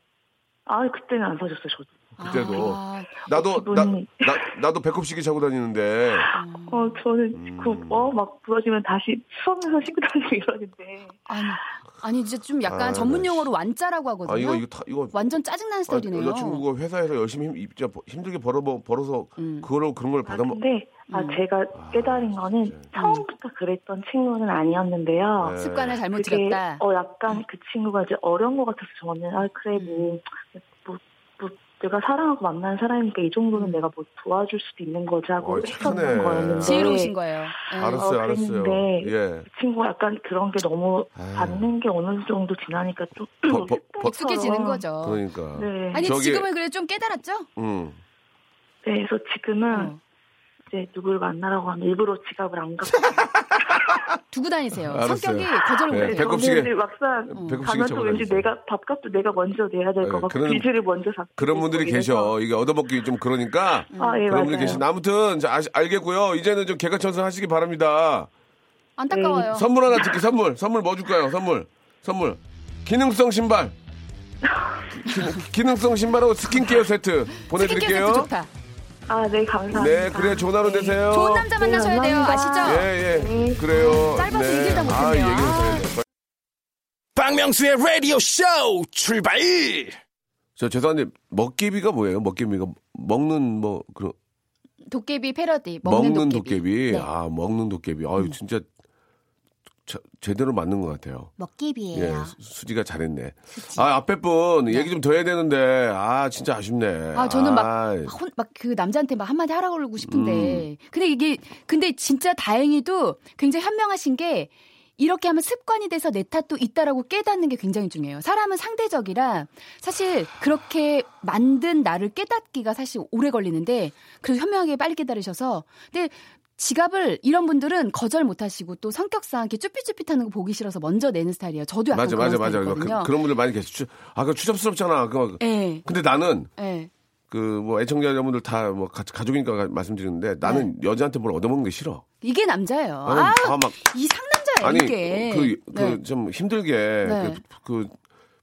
Speaker 4: 아 그때는 안 사줬어요 저도.
Speaker 1: 그때도.
Speaker 3: 아,
Speaker 1: 나도, 나,
Speaker 4: 기분이-
Speaker 1: 나, 나도 배꼽시계 차고 다니는데.
Speaker 3: 음.
Speaker 4: 어 저는
Speaker 1: 음.
Speaker 4: 그어막 부러지면 다시 수업에서 쉬고 다니고 이러는데.
Speaker 3: 아니, 아니 이제 좀 약간
Speaker 1: 아,
Speaker 3: 전문
Speaker 1: 네.
Speaker 3: 용어로 완자라고 하거든요.
Speaker 1: 아, 이거, 이거 다, 이거.
Speaker 3: 완전 짜증나는
Speaker 1: 아,
Speaker 3: 스타일이네요.
Speaker 1: 여자친구가 회사에서 열심히 힘, 힘들게 벌어, 벌어서,
Speaker 3: 음.
Speaker 1: 그거로 그런
Speaker 4: 걸아
Speaker 1: 받아 먹,
Speaker 4: 근데 아
Speaker 3: 음.
Speaker 4: 제가 깨달은 거는
Speaker 1: 진짜.
Speaker 4: 처음부터 그랬던 친구는 아니었는데요.
Speaker 1: 네.
Speaker 3: 습관을 잘못 들였다.
Speaker 4: 어 약간 그 친구가 이제 어려운 것 같아서 저는 아 그래 뭐, 뭐, 뭐 내가 사랑하고 만나는 사람이니까 이 정도는 내가 뭐 도와줄 수도 있는 거지 하고
Speaker 1: 어이,
Speaker 4: 했었던. 거였는데
Speaker 3: 지혜로우신 거예요. 예.
Speaker 1: 알았어요,
Speaker 4: 어,
Speaker 1: 알았어요.
Speaker 4: 그랬는데
Speaker 1: 예.
Speaker 4: 그 친구가 약간 그런 게 너무
Speaker 1: 아유.
Speaker 4: 받는 게 어느 정도 지나니까 좀
Speaker 1: 버- 버- 버-
Speaker 3: 익숙해지는 거죠.
Speaker 1: 그러니까.
Speaker 4: 네.
Speaker 3: 아니
Speaker 1: 저기-
Speaker 3: 지금은 그래 좀 깨달았죠?
Speaker 1: 음.
Speaker 4: 네, 그래서 지금은
Speaker 3: 어.
Speaker 4: 이제 누구를 만나라고 하면 일부러 지갑을 안 갖고
Speaker 3: 두고 다니세요.
Speaker 1: 알았어요.
Speaker 3: 성격이 거절을
Speaker 1: 네,
Speaker 3: 못해요.
Speaker 1: 배꼽- 배꼽시계-
Speaker 4: 막상
Speaker 1: 배꼽시계
Speaker 4: 가면 또 왠지. 내가 밥값도 내가 먼저 내야 될
Speaker 1: 네,
Speaker 4: 것 같고
Speaker 1: 그런-
Speaker 4: 빚을 먼저 갚고
Speaker 1: 그런 분들이 계셔. 이게 얻어먹기 좀 그러니까.
Speaker 4: 아, 예,
Speaker 1: 그런 분들이. 계신. 아무튼 자, 아, 알겠고요. 이제는 좀 개가천선 하시기 바랍니다.
Speaker 3: 안타까워요.
Speaker 1: 선물 하나 드릴게요. 선물. 선물 뭐 줄까요? 선물. 선물. 기능성 신발. 기, 기능성 신발하고 스킨케어 세트
Speaker 3: 스킨케어
Speaker 1: 보내드릴게요.
Speaker 3: 세트 좋다.
Speaker 4: 아, 네, 감사합니다.
Speaker 1: 네, 그래 좋은 하루
Speaker 4: 네.
Speaker 1: 되세요.
Speaker 3: 좋은 남자
Speaker 4: 네,
Speaker 3: 만나셔야 돼요. 아시죠?
Speaker 1: 예, 예.
Speaker 4: 네.
Speaker 1: 그래요.
Speaker 3: 짧아서 얘기를 다
Speaker 1: 아,
Speaker 3: 못했네요.
Speaker 1: 얘기를 돼.
Speaker 2: 박명수의 라디오 쇼 출발!
Speaker 1: 저 죄송한데 먹개비가 뭐예요? 먹개비가 먹는 뭐 그런
Speaker 3: 도깨비 패러디.
Speaker 1: 먹는,
Speaker 3: 먹는,
Speaker 1: 도깨비.
Speaker 3: 네.
Speaker 1: 아, 먹는 도깨비. 아유, 진짜 자- 제대로 맞는 것 같아요.
Speaker 3: 먹기비예요.
Speaker 1: 예, 수- 수지가 잘했네. 아, 앞에 분 얘기 좀 더 해야 되는데 아, 진짜 아쉽네.
Speaker 3: 네. 아, 저는 막,
Speaker 1: 아,
Speaker 3: 막그 남자한테 막 한마디 하라고 그러고
Speaker 1: 음.
Speaker 3: 싶은데. 근데 이게, 근데 진짜 다행히도 굉장히 현명하신 게 이렇게 하면 습관이 돼서 내 탓도 있다라고 깨닫는 게 굉장히 중요해요. 사람은 상대적이라 사실 그렇게 만든 나를 깨닫기가 사실 오래 걸리는데 그래도 현명하게 빨리 깨달으셔서 근데 지갑을 이런 분들은 거절 못 하시고 또 성격상 이렇게 쭈삣쭈삣하는 거 보기 싫어서 먼저 내는 스타일이에요. 저도 약간
Speaker 1: 맞아,
Speaker 3: 그런
Speaker 1: 맞아, 맞아.
Speaker 3: 스타일이거든요.
Speaker 1: 그, 런 분들 많이 계시죠. 아, 그 추잡스럽잖아. 그
Speaker 3: 예.
Speaker 1: 근데 나는
Speaker 3: 예.
Speaker 1: 그뭐 애청자 여러분들 다 뭐 가족이니까 말씀드리는데 나는 여자한테 뭘 얻어먹는 게 싫어.
Speaker 3: 이게 남자예요. 네. 아, 다막이 상남자예요,
Speaker 1: 아니
Speaker 3: 이게.
Speaker 1: 그
Speaker 3: 네.
Speaker 1: 그좀 힘들게
Speaker 3: 네.
Speaker 1: 그, 그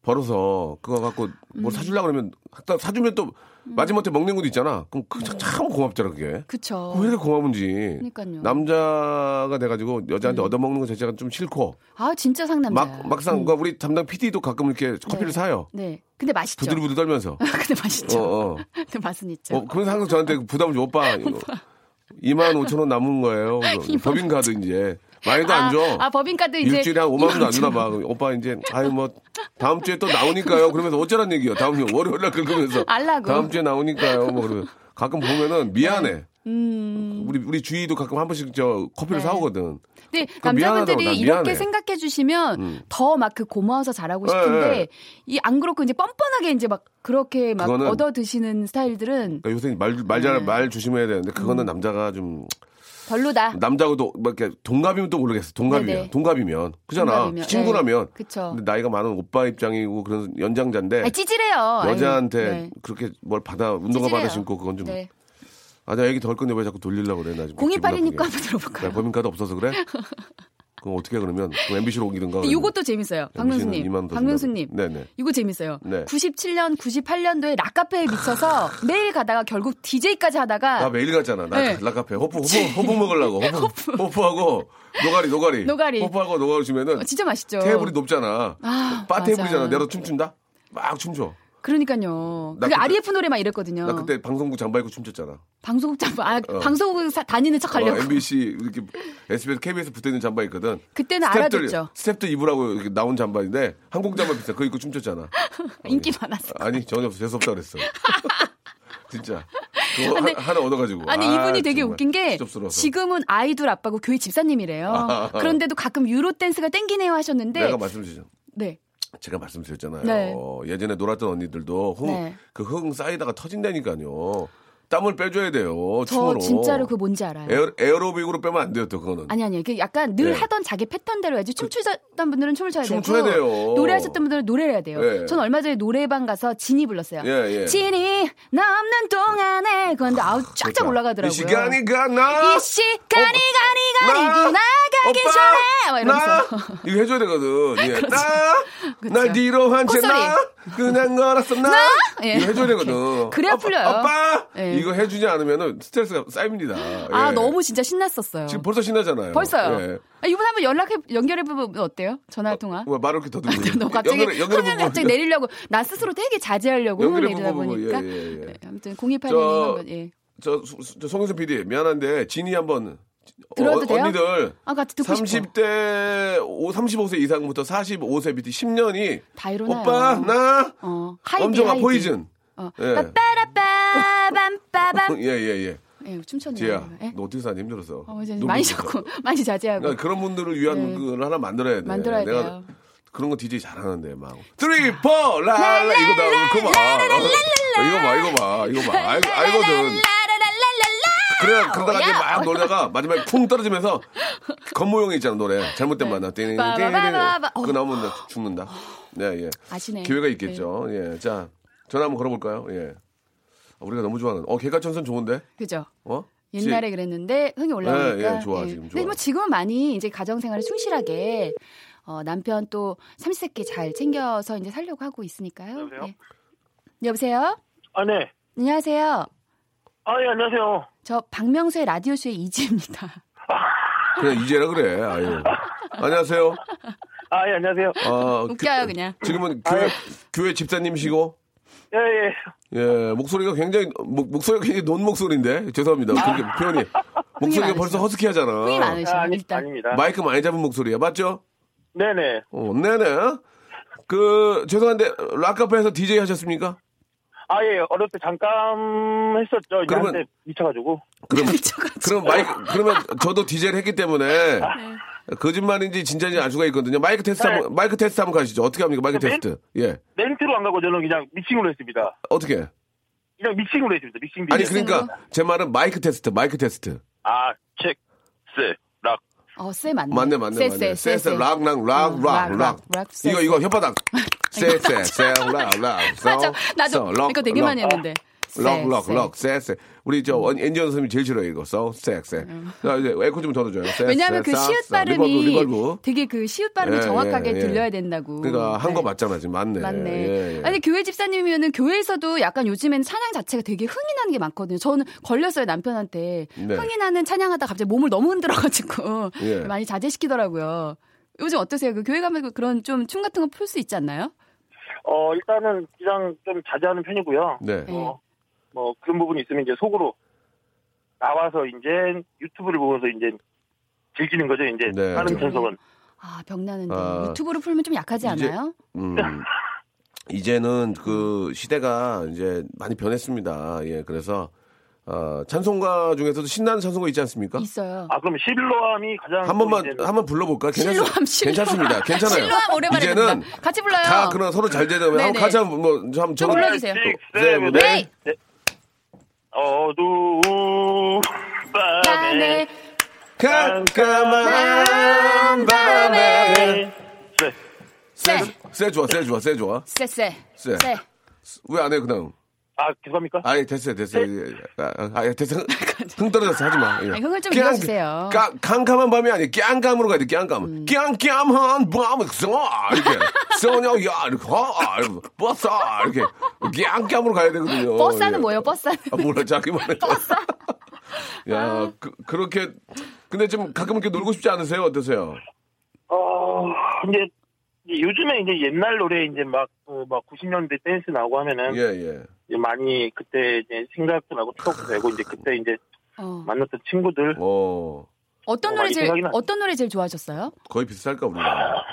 Speaker 1: 벌어서 그거 갖고
Speaker 3: 음.
Speaker 1: 뭘 사주려 고 그러면 사- 사주면 또 마지못해 먹는 것도 있잖아. 그럼 그 참- 참 고맙더라 그게.
Speaker 3: 그쵸.
Speaker 1: 왜 이렇게 고마운지.
Speaker 3: 그러니까요.
Speaker 1: 남자가 돼가지고 여자한테 얻어먹는 것 자체가 좀 싫고
Speaker 3: 아, 진짜 상남자야.
Speaker 1: 막 막상 그러니까 우리 담당 PD도 가끔 이렇게 커피를
Speaker 3: 네.
Speaker 1: 사요.
Speaker 3: 네. 근데 맛있죠.
Speaker 1: 부들부들 떨면서.
Speaker 3: 근데 맛있죠.
Speaker 1: 어, 어.
Speaker 3: 근데 맛은 있죠.
Speaker 1: 어, 그러면서 항상 저한테 부담을 줘. 오빠, 이거 2만 5천 원 남은 거예요. 법인카드 이제. 많이도 안 줘.
Speaker 3: 아, 법인카드 이제
Speaker 1: 일주일에 한 5만 원도 안 주나
Speaker 3: 2만
Speaker 1: 봐. 오빠 이제, 아유, 뭐, 다음 주에 또 나오니까요. 그러면서 어쩌란 얘기요. 다음 주 월요일 날 긁으면서.
Speaker 3: 알라고.
Speaker 1: 다음 주에 나오니까요. 뭐, 그러면 가끔 보면은 미안해.
Speaker 3: 음.
Speaker 1: 우리, 우리 주희도 가끔 한 번씩 저 커피를
Speaker 3: 네.
Speaker 1: 사오거든.
Speaker 3: 근데 남자분들이
Speaker 1: 난
Speaker 3: 이렇게.
Speaker 1: 음.
Speaker 3: 생각해 주시면 더막 그 고마워서 잘하고
Speaker 1: 네,
Speaker 3: 싶은데
Speaker 1: 네.
Speaker 3: 이안 그렇고 이제 뻔뻔하게 이제 막 그렇게 막 얻어 드시는 스타일들은
Speaker 1: 그러니까 요새 말, 말, 잘,
Speaker 3: 네.
Speaker 1: 말 조심해야 되는데, 그거는
Speaker 3: 음.
Speaker 1: 남자가 좀,
Speaker 3: 별로다.
Speaker 1: 남자하고도, 막 이렇게 동갑이면 또 모르겠어. 동갑이면.
Speaker 3: 네네.
Speaker 1: 동갑이면. 그잖아.
Speaker 3: 동갑이면.
Speaker 1: 친구라면.
Speaker 3: 네. 그쵸.
Speaker 1: 근데 나이가 많은 오빠 입장이고, 그런 연장자인데.
Speaker 3: 아니, 찌질해요.
Speaker 1: 여자한테
Speaker 3: 네.
Speaker 1: 그렇게 뭘 받아 운동화
Speaker 3: 찌질해요.
Speaker 1: 받아 신고 그건 좀
Speaker 3: 네.
Speaker 1: 아, 나 얘기 덜 건데 왜 자꾸 돌리려고 그래? 나 지금 기분
Speaker 3: 0282님
Speaker 1: 나쁘게.
Speaker 3: 거 한번 들어볼까요?
Speaker 1: 나 법인카드 없어서 그래? 그럼 어떻게 해, 그러면? 그럼 MBC로 옮기든가.
Speaker 3: 근데 이것도 재밌어요. 박명수님. 박명수님.
Speaker 1: 네네.
Speaker 3: 이거 재밌어요.
Speaker 1: 네.
Speaker 3: 97년, 98년도에 락카페에 미쳐서 매일 가다가 결국 DJ까지 하다가
Speaker 1: 나 매일 갔잖아. 나
Speaker 3: 네.
Speaker 1: 락카페. 호프, 호프, 호프 먹으려고. 호프, 호프 하고 노가리, 노가리.
Speaker 3: 노가리.
Speaker 1: 호프하고 노가리 주면은
Speaker 3: 어, 진짜 맛있죠.
Speaker 1: 테이블이 높잖아.
Speaker 3: 아,
Speaker 1: 바. 테이블이잖아. 내가 춤춘다? 막 춤춰.
Speaker 3: 그러니까요.
Speaker 1: 나
Speaker 3: 그게
Speaker 1: 그때-
Speaker 3: REF 노래 막 이랬거든요.
Speaker 1: 나 그때 방송국 잠바 입고 춤췄잖아.
Speaker 3: 방송국 잠바, 아,
Speaker 1: 어.
Speaker 3: 방송국 사- 다니는 척 하려고.
Speaker 1: 어, MBC 이렇게 SBS, KBS 붙어 있는 잠바 있거든.
Speaker 3: 그때는 알아듣죠.
Speaker 1: 스탭들 입으라고 이렇게 나온 잠바인데 한국 잠바 비슷해. 그거 입고 춤췄잖아.
Speaker 3: 인기 많았어.
Speaker 1: 아니 전혀 없어. 재수 없다 그랬어. 진짜.
Speaker 3: 근데-
Speaker 1: 하, 나 얻어가지고.
Speaker 3: 아니
Speaker 1: 아,
Speaker 3: 이분이 되게
Speaker 1: 정말
Speaker 3: 웃긴 게
Speaker 1: 추접스러워서.
Speaker 3: 지금은 아이돌 아빠고 교회 집사님이래요. 그런데도 가끔 유로 댄스가 땡기네요 하셨는데
Speaker 1: 내가 말씀드리죠.
Speaker 3: 네.
Speaker 1: 제가 말씀드렸잖아요.
Speaker 3: 네.
Speaker 1: 예전에 놀았던 언니들도 흥,
Speaker 3: 네.
Speaker 1: 그흥 쌓이다가 터진다니까요. 땀을 빼줘야 돼요.
Speaker 3: 저
Speaker 1: 춤으로.
Speaker 3: 진짜로 그 뭔지 알아요.
Speaker 1: 에어, 에어로빅으로 빼면 안 돼요, 또 그거는.
Speaker 3: 아니 아니 그 약간 늘
Speaker 1: 네.
Speaker 3: 하던 자기 패턴대로 해야지 춤추던 분들은 춤을 춰야
Speaker 1: 춤
Speaker 3: 되고
Speaker 1: 춰야 돼요.
Speaker 3: 노래하셨던 분들은 노래를 해야 돼요.
Speaker 1: 네.
Speaker 3: 전 얼마 전에 노래방 가서 진이 불렀어요.
Speaker 1: 예, 예.
Speaker 3: 진이 나 없는 동안에 그런데 아우 쫙쫙
Speaker 1: 좋다.
Speaker 3: 올라가더라고요.
Speaker 1: 이 시간이 가나?
Speaker 3: 이 시간이 가니 가니
Speaker 1: 나?
Speaker 3: 나가기
Speaker 1: 오빠?
Speaker 3: 전에 막 이러면서
Speaker 1: 나? 이거 해줘야 되거든. 예. 나? 날 뒤로 한채
Speaker 3: 콧소리.
Speaker 1: 나? 그냥 걸었어 나?
Speaker 3: 예.
Speaker 1: 이거 해줘야 되거든.
Speaker 3: 그래야 풀려요.
Speaker 1: 아빠!
Speaker 3: 예.
Speaker 1: 이거 해주지 않으면 스트레스가 쌓입니다.
Speaker 3: 아
Speaker 1: 예.
Speaker 3: 너무 진짜 신났었어요.
Speaker 1: 지금 벌써 신나잖아요.
Speaker 3: 벌써요.
Speaker 1: 예.
Speaker 3: 아, 이분 한번 연락해 연결해 보면 어때요? 전화 통화.
Speaker 1: 왜 말을 이렇게 더듬고
Speaker 3: 너 갑자기
Speaker 1: 연결해- 연결해
Speaker 3: 흥을. 갑자기 내리려고 나 스스로 되게 자제하려고 흥을 내리다 보니까
Speaker 1: 예, 예, 예.
Speaker 3: 네, 아무튼 0282님
Speaker 1: 저-
Speaker 3: 한번 예.
Speaker 1: 저, 수- 저 송영선 PD 미안한데 진이 한번
Speaker 3: 들어도
Speaker 1: 어,
Speaker 3: 돼요?
Speaker 1: 언니들
Speaker 3: 아 같이 듣고 싶어.
Speaker 1: 30대 5, 35세 이상부터 45세 밑에 10년이
Speaker 3: 다 일어나요.
Speaker 1: 오빠 나
Speaker 3: 어, 하이디,
Speaker 1: 엄정화
Speaker 3: 하이디.
Speaker 1: Poison
Speaker 3: 어.
Speaker 1: 예.
Speaker 3: 빠빠라빠 밤 빠밤.
Speaker 1: 예예 예.
Speaker 3: 예, 춤췄네요.
Speaker 1: 지혜야
Speaker 3: 예?
Speaker 1: 너 어떻게 사니 힘들어서?
Speaker 3: 어, 이제
Speaker 1: 눈
Speaker 3: 많이. 자꾸 많이 자제하고.
Speaker 1: 그러니까 그런 분들을 위한
Speaker 3: 네.
Speaker 1: 걸 하나 만들어야 돼.
Speaker 3: 만들어야
Speaker 1: 내가
Speaker 3: 돼요.
Speaker 1: 그런 거 DJ 잘하는데 막. three four 라라 이거 나 그거 봐. 어, 이거 봐 이거 봐 이거 봐. 알, 알거든. 그래 그러다가 이제
Speaker 3: 야.
Speaker 1: 막 놀다가 마지막에 쿵 떨어지면서 건모용이 있잖아 노래. 잘못된 만나 띵띵띵
Speaker 3: 네.
Speaker 1: 그거 나오면 나 죽는다. 네 예.
Speaker 3: 아시네.
Speaker 1: 기회가 있겠죠. 예 자. 전화 한번 걸어볼까요? 예 우리가 너무 좋아하는 어 개가천선 좋은데
Speaker 3: 그죠?
Speaker 1: 어
Speaker 3: 옛날에 그랬는데 흥이 올라오니까.
Speaker 1: 예, 예, 좋아, 지금
Speaker 3: 근데
Speaker 1: 좋아.
Speaker 3: 뭐 지금은 많이 이제 가정생활을 충실하게 어, 남편 또 삼시세끼 잘 챙겨서 이제 살려고 하고 있으니까요.
Speaker 5: 여보세요?
Speaker 3: 예. 여보세요?
Speaker 5: 아, 네.
Speaker 3: 안녕하세요.
Speaker 5: 아, 예, 안녕하세요.
Speaker 3: 저 박명수의 라디오쇼의 이지입니다.
Speaker 1: 그냥 이제라 그래. 아유. 안녕하세요.
Speaker 5: 아, 예, 안녕하세요.
Speaker 1: 어,
Speaker 3: 웃겨요,
Speaker 1: 그,
Speaker 3: 그냥.
Speaker 1: 지금은 교회, 교회 집사님이시고,
Speaker 5: 예, 예.
Speaker 1: 예, 목소리가 굉장히, 목, 목소리가 굉장히 논 목소리인데? 죄송합니다. 그렇게 표현이. 목소리가. 벌써 허스키 하잖아.
Speaker 3: 흥이
Speaker 5: 아,
Speaker 3: 일단.
Speaker 5: 아닙니다.
Speaker 1: 마이크 많이 잡은 목소리야. 맞죠?
Speaker 5: 네네.
Speaker 1: 어, 네네. 그, 죄송한데, 락카페에서 DJ 하셨습니까?
Speaker 5: 아, 예, 어렸을 때 잠깐 했었죠. 이제
Speaker 1: 그러면-
Speaker 5: 한때 미쳐가지고.
Speaker 1: 그럼,
Speaker 3: 미쳐가지고.
Speaker 1: 그럼 마이크, 그러면 저도 DJ를 했기 때문에,
Speaker 3: 네.
Speaker 1: 거짓말인지 진짜인지 알 수가 있거든요. 마이크 테스트 한번, 마이크 테스트 한번 가시죠. 어떻게 합니까? 마이크
Speaker 5: 네.
Speaker 1: 테스트. 예.
Speaker 5: 멘트로 안 가고 저는 그냥 믹싱으로 했습니다.
Speaker 1: 어떻게?
Speaker 5: 그냥 믹싱으로 했습니다. 믹싱
Speaker 1: 아니. 그러니까, 제 말은 마이크 테스트, 마이크 테스트.
Speaker 5: 아, 락.
Speaker 3: 어, 쎄 맞네.
Speaker 1: 맞네, 맞네,
Speaker 3: 쎄,
Speaker 1: 맞네.
Speaker 3: 쎄,
Speaker 1: 쎄. 락, 락, 락,
Speaker 3: 어,
Speaker 1: 락, 락. 이거,
Speaker 3: 쎄.
Speaker 1: 이거 혓바닥. 쎄, 쎄, 쎄, 락, 락.
Speaker 3: 맞아.
Speaker 1: 써,
Speaker 3: 나도 이거 되게
Speaker 1: 락.
Speaker 3: 많이 했는데. 쎄,
Speaker 1: 럭, 럭,
Speaker 3: 쎄.
Speaker 1: 럭, 쎄, 쎄. 우리 저 엔지니어 선생님이 제일 싫어요, 이거. 써, 쎄, 쎄. 자, 이제 에코 좀 덜어줘요. 쎄,
Speaker 3: 음. 왜냐하면
Speaker 1: 쎄,
Speaker 3: 그
Speaker 1: 싸,
Speaker 3: 시옷
Speaker 1: 싸.
Speaker 3: 발음이
Speaker 1: reverb, reverb.
Speaker 3: 되게 그 시옷 발음이
Speaker 1: 예,
Speaker 3: 정확하게
Speaker 1: 예, 예.
Speaker 3: 들려야 된다고.
Speaker 1: 그러니까 한거
Speaker 3: 네.
Speaker 1: 맞잖아, 지금. 맞네.
Speaker 3: 맞네.
Speaker 1: 예, 예.
Speaker 3: 아니 교회 집사님이면은 교회에서도 약간 요즘엔 찬양 자체가 되게 흥이 나는 게 많거든요. 저는 걸렸어요 남편한테
Speaker 1: 네.
Speaker 3: 흥이 나는 찬양하다 갑자기 몸을 너무 흔들어가지고
Speaker 1: 예.
Speaker 3: 많이 자제시키더라고요. 요즘 어떠세요? 그 교회 가면 그런 좀 춤 같은 거 풀 수 있지 않나요?
Speaker 5: 어, 일단은 그냥 좀 자제하는 편이고요.
Speaker 1: 네.
Speaker 3: 네.
Speaker 5: 어, 뭐 그런 부분이 있으면 이제 속으로 나와서 이제 유튜브를 보면서 이제 즐기는 거죠. 이제
Speaker 1: 네.
Speaker 5: 다른 편성은.
Speaker 3: 아 병나는데
Speaker 1: 아,
Speaker 3: 유튜브로 풀면 좀 약하지
Speaker 1: 이제-
Speaker 3: 않아요?
Speaker 1: 음, 이제는 그 시대가 이제 많이 변했습니다. 예, 그래서, 어, 찬송가 중에서도 신나는 찬송가 있지 않습니까?
Speaker 3: 있어요.
Speaker 5: 아, 그럼 실로암이 가장
Speaker 1: 한 번만,
Speaker 5: 이제는-
Speaker 1: 한번 불러볼까? 괜찮,
Speaker 3: 실로암, 실로암.
Speaker 1: 괜찮습니다. 괜찮아요.
Speaker 3: 실로암 오랜만에
Speaker 1: 이제는.
Speaker 3: 같이 불러요.
Speaker 1: 다 그런 서로 잘 되는, 한번
Speaker 3: 네네.
Speaker 1: 같이 한번, 뭐, 한번 저는-
Speaker 3: 불러주세요.
Speaker 1: 네,
Speaker 5: seven,
Speaker 1: 네.
Speaker 5: 어두운 밤에
Speaker 1: 깜깜한 밤에.
Speaker 5: 네.
Speaker 3: 쎄,
Speaker 1: 쎄 좋아, 쎄 좋아, 쎄 좋아.
Speaker 3: 쎄, 쎄.
Speaker 1: 왜안 해, 그냥?
Speaker 5: 아, 죄송합니까?
Speaker 1: 아예 됐어요, 됐어요. 예. 아, 아, 아, 됐어. 흥 떨어졌어, 하지 마. 예.
Speaker 3: 아니, 흥을 좀
Speaker 1: 깡-
Speaker 3: 잃어주세요.
Speaker 1: 까- 깜깜한 밤이 아니에요. 깡깜으로 가야 돼. 깡깜한 밤에 써, 이렇게. 써녀야, 이렇게. 아, 이렇게. 버싸, 이렇게. 깡깜으로 가야 되거든요.
Speaker 3: 버스는
Speaker 1: 예.
Speaker 3: 뭐예요? 버스는?
Speaker 1: 아, 몰라, 자기 말해. 야, 그, 그렇게. 근데 좀 가끔 이렇게 놀고 싶지 않으세요? 어떠세요?
Speaker 5: 어, 이제 요즘에 이제 옛날 노래 이제 막, 그 막 90년대 댄스 나오고 하면은
Speaker 1: 예, 예.
Speaker 5: 이제 많이 그때 이제 생각도 나고 추억도 되고 이제 그때 이제
Speaker 3: 어.
Speaker 5: 만났던 친구들
Speaker 1: 어,
Speaker 3: 어떤
Speaker 5: 어,
Speaker 3: 노래 제일. 어떤 노래 제일 좋아하셨어요?
Speaker 1: 거의 비슷할까, 우리가.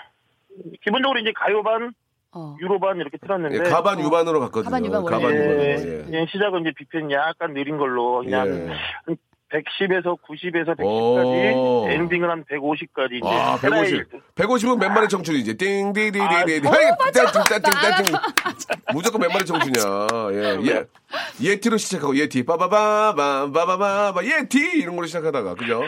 Speaker 5: 기본적으로 이제 가요반,
Speaker 3: 어.
Speaker 5: 유로반 이렇게 틀었는데
Speaker 1: 예, 가반
Speaker 3: 어.
Speaker 1: 유반으로 갔거든요.
Speaker 3: 가반, 유반.
Speaker 1: 가반
Speaker 5: 예,
Speaker 1: 유반으로, 예.
Speaker 5: 그냥 시작은 이제 비편 약간 느린 걸로 그냥
Speaker 1: 예.
Speaker 5: 110에서 90에서
Speaker 1: 오.
Speaker 5: 110까지 엔딩을 한 150까지 이제
Speaker 1: 아, 150. 150은 몇 마리 청춘이지. 띵디디디디.
Speaker 5: 아,
Speaker 1: 띵띵띵띵띵. 무조건 몇 마리 청춘이야. 예, 예. 예티로 시작하고 예티. 빠바바밤 빠바바바 예티 이런 걸로 시작하다가 그죠?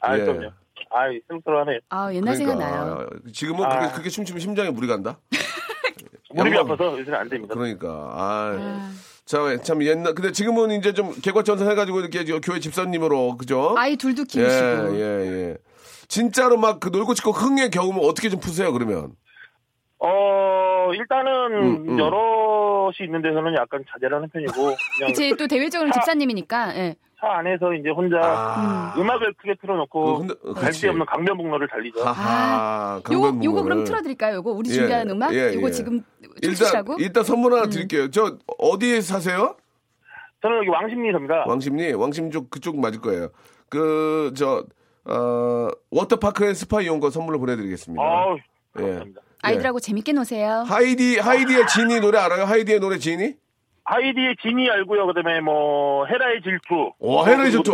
Speaker 5: 아,
Speaker 1: 예.
Speaker 5: 그럼요. 아, 씁쓸하네.
Speaker 3: 아 옛날 생각 나요.
Speaker 1: 지금은
Speaker 5: 아.
Speaker 1: 그렇게, 그렇게 춤추면 심장에 물이 간다.
Speaker 5: 무릎이 아파서 요새는 안 됩니다.
Speaker 1: 그러니까 아. 참, 참 옛날 근데 지금은 이제 좀 개과천선 해가지고 이렇게 저 교회 집사님으로 그죠?
Speaker 3: 아이 둘도
Speaker 1: 예,
Speaker 3: 키우시고.
Speaker 1: 예, 예. 진짜로 막 그 놀고 치고 흥의 경험을 어떻게 좀 푸세요 그러면?
Speaker 5: 어, 일단은
Speaker 1: 음, 음.
Speaker 5: 여럿이 있는 데서는 약간 자제를 하는 편이고 그냥
Speaker 3: 그치 또 대외적으로 집사님이니까. 예.
Speaker 5: 차 안에서 이제 혼자
Speaker 1: 아.
Speaker 5: 음악을 크게 틀어놓고
Speaker 1: 그 흔들-
Speaker 5: 갈
Speaker 1: 그렇지.
Speaker 5: 데 없는 강변북로를 달리죠.
Speaker 1: 하하.
Speaker 3: 요거. 요거 그럼 틀어드릴까요? 요거 우리
Speaker 1: 예,
Speaker 3: 준비하는 음악?
Speaker 1: 예,
Speaker 3: 요거
Speaker 1: 예.
Speaker 3: 지금
Speaker 1: 일단? 일단 선물
Speaker 3: 음.
Speaker 1: 하나 드릴게요. 저 어디에 사세요?
Speaker 5: 저는 여기 왕십리입니다.
Speaker 1: 왕십리 왕십리 쪽 그쪽 맞을 거예요. 그 저 어, 워터파크 and 스파 이용권 선물로 보내드리겠습니다.
Speaker 5: 아우,
Speaker 1: 예.
Speaker 3: 아이들하고 재밌게 노세요.
Speaker 1: 하이디 하이디의 진이 노래 알아요? 하이디의 노래 진이?
Speaker 5: 하이디의 진이 알고요. 그다음에 뭐 헤라의 질투.
Speaker 1: 오, 헤라의 질투.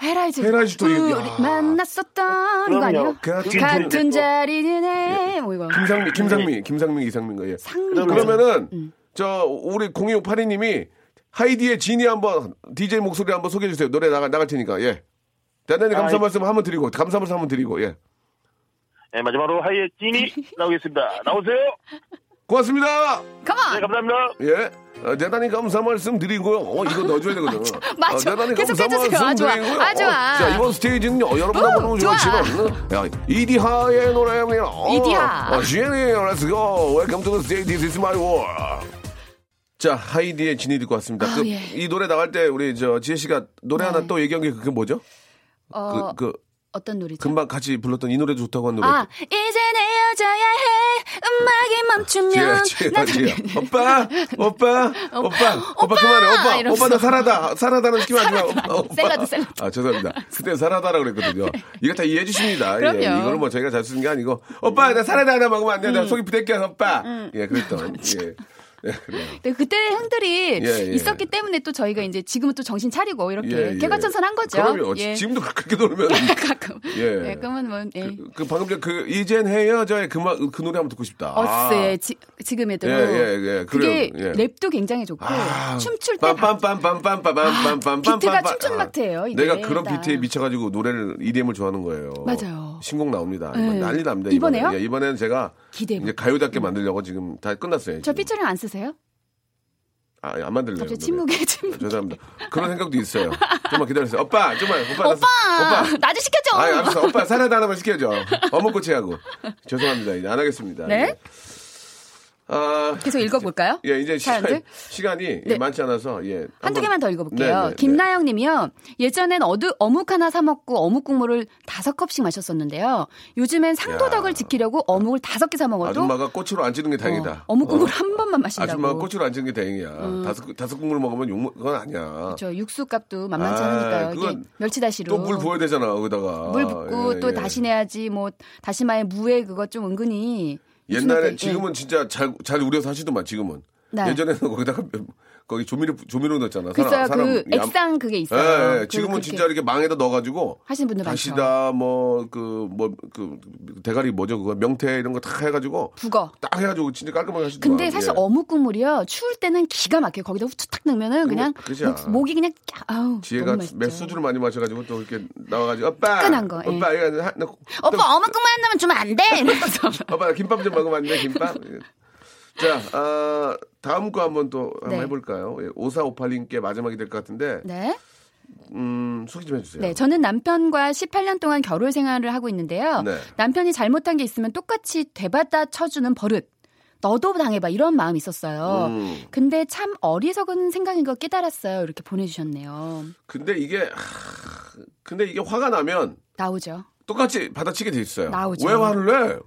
Speaker 3: 헤라이즈.
Speaker 1: 헤라이즈 또 이거-
Speaker 3: 우리
Speaker 1: 야.
Speaker 3: 만났었던 이거 아니에요?
Speaker 1: 그- 그-
Speaker 3: 같은 자리네. 뭐 이거.
Speaker 1: 김상미 김상미 김상미 이상민 거예요.
Speaker 3: 상미.
Speaker 1: 그러면은
Speaker 3: 음.
Speaker 1: 저 우리 0258이님이 하이디의 지니 한번 DJ 목소리 한번 소개해 주세요. 노래 나가 나갈 테니까 예. 대단히 감사
Speaker 5: 아,
Speaker 1: 말씀 한번 드리고 감사 말씀 한번 드리고 예.
Speaker 5: 네, 마지막으로 하이의 진이 나오겠습니다. 나오세요.
Speaker 1: 고맙습니다.
Speaker 5: 네,
Speaker 3: 컴온.
Speaker 5: 감사합니다.
Speaker 1: 예. 어, 대단히 감사 말씀 드리고요. 어, 이거 넣어줘야 되거든.
Speaker 3: 맞아.
Speaker 1: 어, 대단히
Speaker 3: 계속
Speaker 1: 감사
Speaker 3: 해주세요.
Speaker 1: 말씀
Speaker 3: 아, 좋아.
Speaker 1: 드리고요.
Speaker 3: 아, 좋아.
Speaker 1: 어, 자, 이번 스테이지는요, 여러분하고
Speaker 3: 오,
Speaker 1: 좋아하시는
Speaker 3: 좋아.
Speaker 1: 야, 이디하의 노래입니다. 어,
Speaker 3: 이디하.
Speaker 1: 어, 지엔이, let's go. Welcome to the stage. This is my world. 자, 하이디의 진이 듣고 왔습니다.
Speaker 3: 아,
Speaker 1: 그,
Speaker 3: 예.
Speaker 1: 이 노래 나갈 때 우리 저 지혜 씨가 노래
Speaker 3: 네.
Speaker 1: 하나 또 얘기한 게 그게 뭐죠?
Speaker 3: 어,
Speaker 1: 그, 그
Speaker 3: 어떤 노래죠?
Speaker 1: 금방 같이 불렀던 이 노래도 좋다고 한 노래.
Speaker 3: 아, 이제 헤어져야 해. 음악이 멈추면.
Speaker 1: 지혜야,
Speaker 3: 난
Speaker 1: 지혜야, 지혜야. 오빠, 오빠, 오빠, 오빠, 그만해, 오빠,
Speaker 3: 이러면서.
Speaker 1: 오빠 나 사라다, 사라다는 시키면 안 돼요. 오빠, 오빠.
Speaker 3: 샐러드, 샐러드.
Speaker 1: 아, 죄송합니다. 그때 사라다라고 그랬거든요. 이거 다 이해해 주십니다.
Speaker 3: 그럼요.
Speaker 1: 예, 이거는 뭐 저희가 잘 쓰는 게 아니고, 오빠, 나 사라다 하나 먹으면 안 돼.
Speaker 3: 음.
Speaker 1: 나 속이 부대껴, 오빠. 예, 그랬던. 예. 예.
Speaker 3: 네, 그때 형들이
Speaker 1: 예, 예.
Speaker 3: 있었기 때문에 또 저희가 이제 지금은 또 정신 차리고 이렇게
Speaker 1: 예, 예.
Speaker 3: 개과천선한 거죠.
Speaker 1: 그럼요.
Speaker 3: 예.
Speaker 1: 지금도 그렇게 놀면.
Speaker 3: 가끔.
Speaker 1: 예.
Speaker 3: 예. 그러면 뭐 예.
Speaker 1: 그, 그 방금 전 그 이젠 헤어져의 그, 마- 그 노래 한번 듣고 싶다.
Speaker 3: 어스 예, 지, 지금 애들은
Speaker 1: 예, 예, 예.
Speaker 3: 그게.
Speaker 1: 예.
Speaker 3: 랩도 굉장히 좋고
Speaker 1: 아,
Speaker 3: 춤출 때 바-
Speaker 1: 빰빰빰빰빰빰빰빰빰
Speaker 3: 비트가 춤춘마트예요, 이게
Speaker 1: 내가 그런
Speaker 3: 다.
Speaker 1: 비트에 미쳐가지고 노래를 EDM을 좋아하는 거예요.
Speaker 3: 맞아요.
Speaker 1: 신곡 나옵니다.
Speaker 3: 네.
Speaker 1: 난리 납니다.
Speaker 3: 이번에요?
Speaker 1: 이번에. 예, 이번에는 제가
Speaker 3: 기대해
Speaker 1: 이제 가요답게 만들려고 지금 다 끝났어요.
Speaker 3: 저
Speaker 1: 지금.
Speaker 3: 피처링 안 쓰세요?
Speaker 1: 아, 안 만들래요.
Speaker 3: 갑자기. 침묵에 침묵.
Speaker 1: 죄송합니다. 그런 생각도 있어요. 좀만 기다리세요. 오빠, 좀만. 오빠, 나-
Speaker 3: 오빠,
Speaker 1: 오빠.
Speaker 3: 나도 시켜줘.
Speaker 1: 아, 알았어. 오빠 사라다 하나만 시켜줘. 어묵꼬치하고. 죄송합니다. 이제 안 하겠습니다.
Speaker 3: 네?
Speaker 1: 예. 아,
Speaker 3: 계속 읽어볼까요?
Speaker 1: 예, 이제 시간,
Speaker 3: 사연들?
Speaker 1: 시간 이
Speaker 3: 네.
Speaker 1: 많지 않아서, 예.
Speaker 3: 한두 개만 더 읽어볼게요.
Speaker 1: 네, 네,
Speaker 3: 김나영 님이요. 예전엔 어두, 어묵 하나 사 먹고 어묵 국물을 다섯 컵씩 마셨었는데요. 요즘엔 상도덕을
Speaker 1: 야.
Speaker 3: 지키려고 어묵을 다섯 개 사 먹어도
Speaker 1: 아줌마가 꼬치로 안 찌는 게 다행이다.
Speaker 3: 어, 묵 국물
Speaker 1: 어?
Speaker 3: 한 번만 마신다고.
Speaker 1: 아줌마가 꼬치로 안 찌는 게 다행이야. 다섯, 다섯 국물 먹으면 욕, 먹- 그건 아니야.
Speaker 3: 저 육수 값도 만만치
Speaker 1: 아,
Speaker 3: 않으니까요. 이게
Speaker 1: 그건
Speaker 3: 멸치다시로.
Speaker 1: 또 물 부어야 되잖아, 거기다가.
Speaker 3: 물 붓고
Speaker 1: 예,
Speaker 3: 또
Speaker 1: 예.
Speaker 3: 다시 내야지 뭐 다시마에 무에 그거 좀 은근히
Speaker 1: 옛날에
Speaker 3: 또,
Speaker 1: 지금은 진짜 잘, 잘 우려서 하시더만, 지금은.
Speaker 3: 네.
Speaker 1: 예전에는 거기다가 거기 조미료, 조미료 넣었잖아.
Speaker 3: 그 있어요.
Speaker 1: 사람,
Speaker 3: 그
Speaker 1: 양-
Speaker 3: 액상 그게 있어요.
Speaker 1: 예, 예.
Speaker 3: 그-
Speaker 1: 지금은 진짜 이렇게 망에다 넣어가지고
Speaker 3: 하시는 분들 많죠.
Speaker 1: 다시다 뭐 그 뭐 그 대가리 뭐죠 그거 명태 이런 거 다 해가지고
Speaker 3: 북어.
Speaker 1: 딱 해가지고 진짜 깔끔하게 하시더만.
Speaker 3: 근데 사실
Speaker 1: 예.
Speaker 3: 어묵 국물이요. 추울 때는 기가 막혀요. 거기다 후추 탁 넣으면은 그냥. 목, 목이 그냥 까- 아우
Speaker 1: 지혜가
Speaker 3: 너무 맛있죠.
Speaker 1: 몇 수주를 많이 마셔가지고 또 이렇게 나와가지고 오빠
Speaker 3: 뜨끈한 거, 예.
Speaker 1: 오빠 이거 한- 너-
Speaker 3: 오빠 어묵 국물 하나만 주면 안 돼.
Speaker 1: 오빠 김밥 좀 먹으면 안 돼 김밥 자 아, 다음 거 한번 또 한번
Speaker 3: 네.
Speaker 1: 해볼까요 5458님께 마지막이 될 것 같은데
Speaker 3: 네.
Speaker 1: 음 소개 좀 해주세요
Speaker 3: 네, 저는 남편과 18년 동안 결혼 생활을 하고 있는데요.
Speaker 1: 네.
Speaker 3: 남편이 잘못한 게 있으면 똑같이 되받아 쳐주는 버릇. 너도 당해봐 이런 마음이 있었어요.
Speaker 1: 음.
Speaker 3: 근데 참 어리석은 생각인 거 깨달았어요. 이렇게 보내주셨네요.
Speaker 1: 근데 이게 하, 근데 이게 화가 나면
Speaker 3: 나오죠.
Speaker 1: 똑같이 받아치게 돼 있어요
Speaker 3: 나오죠.
Speaker 1: 왜 화를 내?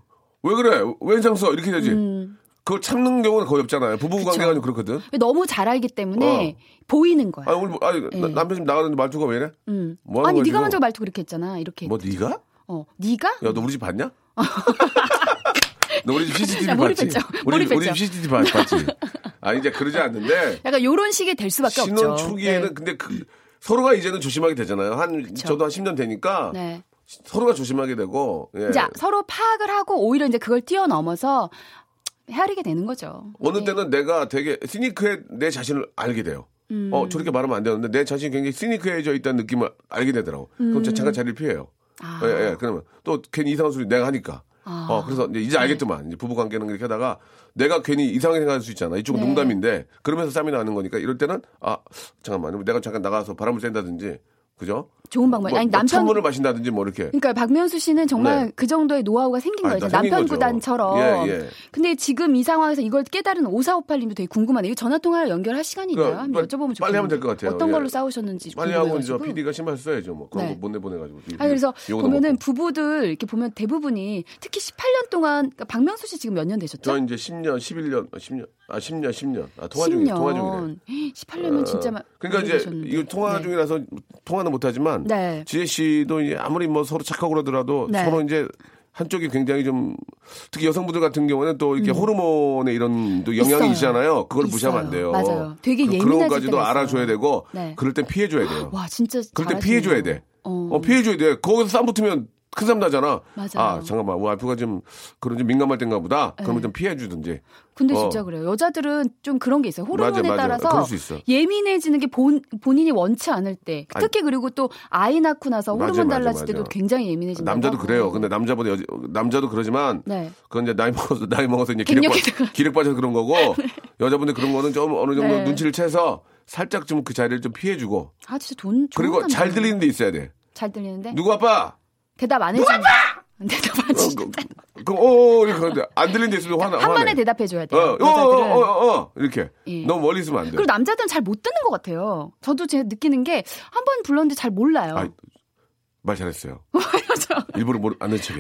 Speaker 1: 왜 그래? 왜 인상 써? 이렇게 되지
Speaker 3: 음,
Speaker 1: 그걸 참는 경우는 거의 없잖아요 부부
Speaker 3: 그쵸.
Speaker 1: 관계가 좀 그렇거든
Speaker 3: 너무 잘 알기 때문에 보이는 거야.
Speaker 1: 아 오늘 뭐- 아니, 나-
Speaker 3: 예.
Speaker 1: 남편 지금 나가는데 말투가 왜 이래?
Speaker 3: 음.
Speaker 1: 뭐
Speaker 3: 아니 네가? 먼저 말투 그렇게 했잖아. 이렇게.
Speaker 1: 뭐 네가?
Speaker 3: 어, 네가?
Speaker 1: 야, 너 우리 집 봤냐? 너 우리 집 CCTV
Speaker 3: 야,
Speaker 1: 봤지?
Speaker 3: 몰입했죠.
Speaker 1: 우리,
Speaker 3: 몰입했죠.
Speaker 1: 우리 집 CCTV 봤, 봤지? 아, 이제 그러지 않는데,
Speaker 3: 약간 요런 식이 될 수밖에 없죠.
Speaker 1: 신혼 초기에는
Speaker 3: 네.
Speaker 1: 근데 그, 서로가 이제는 조심하게 되잖아요. 한, 저도 한 10년 되니까,
Speaker 3: 네.
Speaker 1: 서로가 조심하게 되고, 예.
Speaker 3: 이제 서로 파악을 하고 오히려 이제 그걸 뛰어넘어서 헤아리게 되는 거죠.
Speaker 1: 어느
Speaker 3: 네.
Speaker 1: 때는 내가 되게 시니크해 내 자신을 알게 돼요.
Speaker 3: 음.
Speaker 1: 어, 저렇게 말하면 안 되는데 내 자신이 굉장히 시니크해져 있다는 느낌을 알게 되더라고. 그럼 제가 잠깐 자리를 피해요.
Speaker 3: 음. 아.
Speaker 1: 예, 예. 그러면 또 괜히 이상한 소리 내가 하니까.
Speaker 3: 아.
Speaker 1: 어, 그래서 이제, 이제 알겠더만. 이제 부부 관계는 이렇게 하다가 내가 괜히 이상하게 생각할 수 있잖아. 이쪽은
Speaker 3: 네.
Speaker 1: 농담인데 그러면서 쌈이 나는 거니까 이럴 때는 아, 잠깐만. 내가 잠깐 나가서 바람을 쐰다든지. 그죠?
Speaker 3: 좋은 방법.
Speaker 1: 뭐,
Speaker 3: 아니
Speaker 1: 뭐
Speaker 3: 남편
Speaker 1: 찬물을 마신다든지 뭐 이렇게.
Speaker 3: 그러니까 박명수 씨는 정말
Speaker 1: 네.
Speaker 3: 그 정도의 노하우가 생긴
Speaker 1: 아,
Speaker 3: 거예요. 남편
Speaker 1: 거죠.
Speaker 3: 구단처럼.
Speaker 1: 예, 예.
Speaker 3: 근데 지금 이 상황에서 이걸 깨달은 5458님도 되게 궁금하네요. 전화 통화를 연결할 시간이 있나요?
Speaker 1: 그러니까
Speaker 3: 한번 여쭤보면 좋겠는데.
Speaker 1: 빨리 하면 될 것 같아요.
Speaker 3: 어떤
Speaker 1: 예.
Speaker 3: 걸로 싸우셨는지
Speaker 1: 빨리 하고 이제. PD가 신발 써야죠. 뭐 그런
Speaker 3: 네.
Speaker 1: 거 못 내 보내 가지고.
Speaker 3: 아 그래서 보면은. 부부들 이렇게 보면 대부분이 특히 18년 동안 그러니까 박명수 씨 지금 몇 년 되셨죠?
Speaker 1: 저 이제 10년, 11년, 10년, 아 10년, 10년. 아 통화 중이에요. 통화 중이래.
Speaker 3: 18년은 진짜 마-
Speaker 1: 그러니까 이제
Speaker 3: 오래되셨는데.
Speaker 1: 이거 통화
Speaker 3: 네.
Speaker 1: 중이라서 통화는 못 하지만
Speaker 3: 네.
Speaker 1: 지혜 씨도 이제 아무리 뭐 서로 착하고 그러더라도
Speaker 3: 네.
Speaker 1: 서로 이제 한쪽이 굉장히 좀 특히 여성분들 같은 경우는 또 이렇게 호르몬의 이런 또 영향이
Speaker 3: 음. 있어요.
Speaker 1: 있잖아요. 그걸 무시하면 안
Speaker 3: 있어요.
Speaker 1: 돼요.
Speaker 3: 맞아요. 되게
Speaker 1: 그-
Speaker 3: 예민해질
Speaker 1: 그런 것까지도
Speaker 3: 있어요.
Speaker 1: 알아줘야 되고
Speaker 3: 네.
Speaker 1: 그럴 땐 피해줘야 돼요.
Speaker 3: 와 진짜
Speaker 1: 그럴 땐. 피해줘야 돼.
Speaker 3: 어.
Speaker 1: 어, 피해줘야 돼. 거기서 싸움 붙으면 큰 싸움 나잖아.
Speaker 3: 맞아요.
Speaker 1: 아, 잠깐만. 와이프가 좀 그런 좀 민감할 땐가 보다. 그러면
Speaker 3: 네.
Speaker 1: 좀 피해 주든지.
Speaker 3: 근데
Speaker 1: 어.
Speaker 3: 진짜 그래요. 여자들은 좀 그런 게 있어요. 호르몬에
Speaker 1: 맞아, 맞아.
Speaker 3: 따라서
Speaker 1: 그럴 수 있어.
Speaker 3: 예민해지는 게 본, 본인이 원치 않을 때.
Speaker 1: 아니.
Speaker 3: 특히 그리고 또 아이 낳고 나서
Speaker 1: 맞아,
Speaker 3: 호르몬 달라질. 때도 굉장히 예민해진다.
Speaker 1: 남자도 그래요. 근데 남자보다 여자, 남자도 그러지만
Speaker 3: 네.
Speaker 1: 그건 이제 나이 먹어서 나이 먹어서 이제 기력. 빠, 기력 빠져서 그런 거고 여자분들 그런 거는 좀 어느 정도
Speaker 3: 네.
Speaker 1: 눈치를 채서 살짝 좀 그 자리를 좀 피해 주고
Speaker 3: 아 진짜 돈
Speaker 1: 그리고 잘. 들리는 데 있어야 돼.
Speaker 3: 잘 들리는데
Speaker 1: 누구 아빠?
Speaker 3: 대답 안 해주는 대답 안
Speaker 1: 어,
Speaker 3: 해주는
Speaker 1: 그, 그, 어, 어, 이렇게 하는데 안 들린 데 있으면 화나.
Speaker 3: 한 번에
Speaker 1: 화내.
Speaker 3: 대답해 줘야
Speaker 1: 어,
Speaker 3: 돼요.
Speaker 1: 어, 어,
Speaker 3: 여자들은.
Speaker 1: 어, 어, 어, 이렇게.
Speaker 3: 예.
Speaker 1: 너무 멀리 있으면 안 돼.
Speaker 3: 그리고 남자들은 잘 못 듣는 것 같아요. 저도 제가 느끼는 게 한 번 불렀는데 잘 몰라요.
Speaker 1: 아, 말 잘했어요. 일부러 모르, 안 듣는 척해.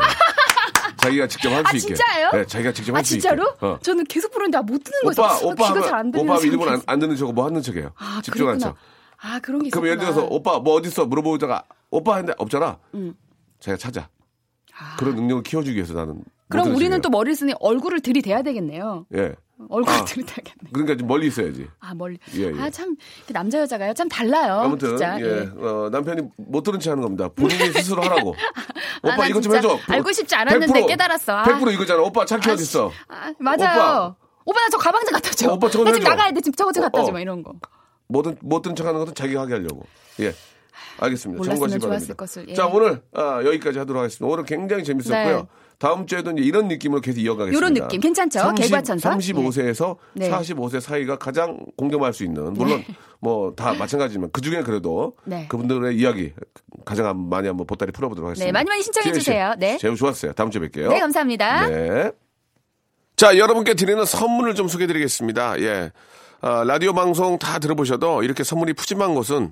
Speaker 1: 자기가 직접 할수
Speaker 3: 아,
Speaker 1: 있게.
Speaker 3: 진짜예요?
Speaker 1: 네, 자기가 직접 아할수 있게.
Speaker 3: 진짜로?
Speaker 1: 어.
Speaker 3: 저는 계속 부르는데 아, 못 듣는 거죠.
Speaker 1: 오빠,
Speaker 3: 아,
Speaker 1: 오빠
Speaker 3: 귀가
Speaker 1: 하면,
Speaker 3: 잘안 들리는
Speaker 1: 오빠 일부러 안, 안 듣는 척하고 뭐 하는 척해요.
Speaker 3: 아,
Speaker 1: 집중한
Speaker 3: 그랬구나.
Speaker 1: 척.
Speaker 3: 아 그런 게 있었구나.
Speaker 1: 그럼 예를 들어서 오빠 뭐 어딨어 물어보다가 오빠 했는데 없잖아. 자 기가 찾아. 그런 능력을 키워주기 위해서 나는.
Speaker 3: 그럼 우리는
Speaker 1: 척해요.
Speaker 3: 또 머리를 쓰니 얼굴을 들이대야 되겠네요.
Speaker 1: 예.
Speaker 3: 얼굴을
Speaker 1: 아.
Speaker 3: 들이대야겠네.
Speaker 1: 그러니까 좀 멀리 있어야지.
Speaker 3: 아 멀리.
Speaker 1: 예, 예.
Speaker 3: 아참 남자 여자가요 참 달라요.
Speaker 1: 아무튼
Speaker 3: 진짜.
Speaker 1: 예, 어, 남편이 못 들은 체 하는 겁니다. 본인이 스스로 하라고.
Speaker 3: 아,
Speaker 1: 오빠
Speaker 3: 나
Speaker 1: 이것 좀 해줘.
Speaker 3: 알고 싶지 않았는데
Speaker 1: 100%
Speaker 3: 깨달았어. 아.
Speaker 1: 100% 이거잖아. 오빠 차키
Speaker 3: 아,
Speaker 1: 어디 있어?
Speaker 3: 아, 맞아요. 오빠 나 저 가방 좀 갖다 줘.
Speaker 1: 어, 오빠 저거
Speaker 3: 나 지금. 나가야 돼. 지금 저거 좀 갖다
Speaker 1: 어,
Speaker 3: 줘.
Speaker 1: 어.
Speaker 3: 막 이런 거.
Speaker 1: 뭐든 못 들은 척 하는 것은 자기가 하게 하려고. 예. 알겠습니다. 참고하시기 바랍니다.
Speaker 3: 것을, 예.
Speaker 1: 자 오늘 아, 여기까지 하도록 하겠습니다. 오늘 굉장히 재밌었고요.
Speaker 3: 네.
Speaker 1: 다음 주에도 이제 이런 느낌으로 계속 이어가겠습니다.
Speaker 3: 요런 느낌 괜찮죠? 개과천선?
Speaker 1: 35세에서
Speaker 3: 네.
Speaker 1: 45세 사이가 가장 공감할 수 있는 물론 뭐다 마찬가지지만 그 중에 그래도
Speaker 3: 네.
Speaker 1: 그분들의 이야기 가장 많이 한번 보따리 풀어보도록 하겠습니다.
Speaker 3: 네, 많이 많이 신청해 주세요. 네.
Speaker 1: 제우 좋았어요. 다음 주에 뵐게요.
Speaker 3: 네, 감사합니다.
Speaker 1: 네. 자, 여러분께 드리는 선물을 좀 소개해드리겠습니다. 예. 아, 라디오 방송 다 들어보셔도 이렇게 선물이 푸짐한 곳은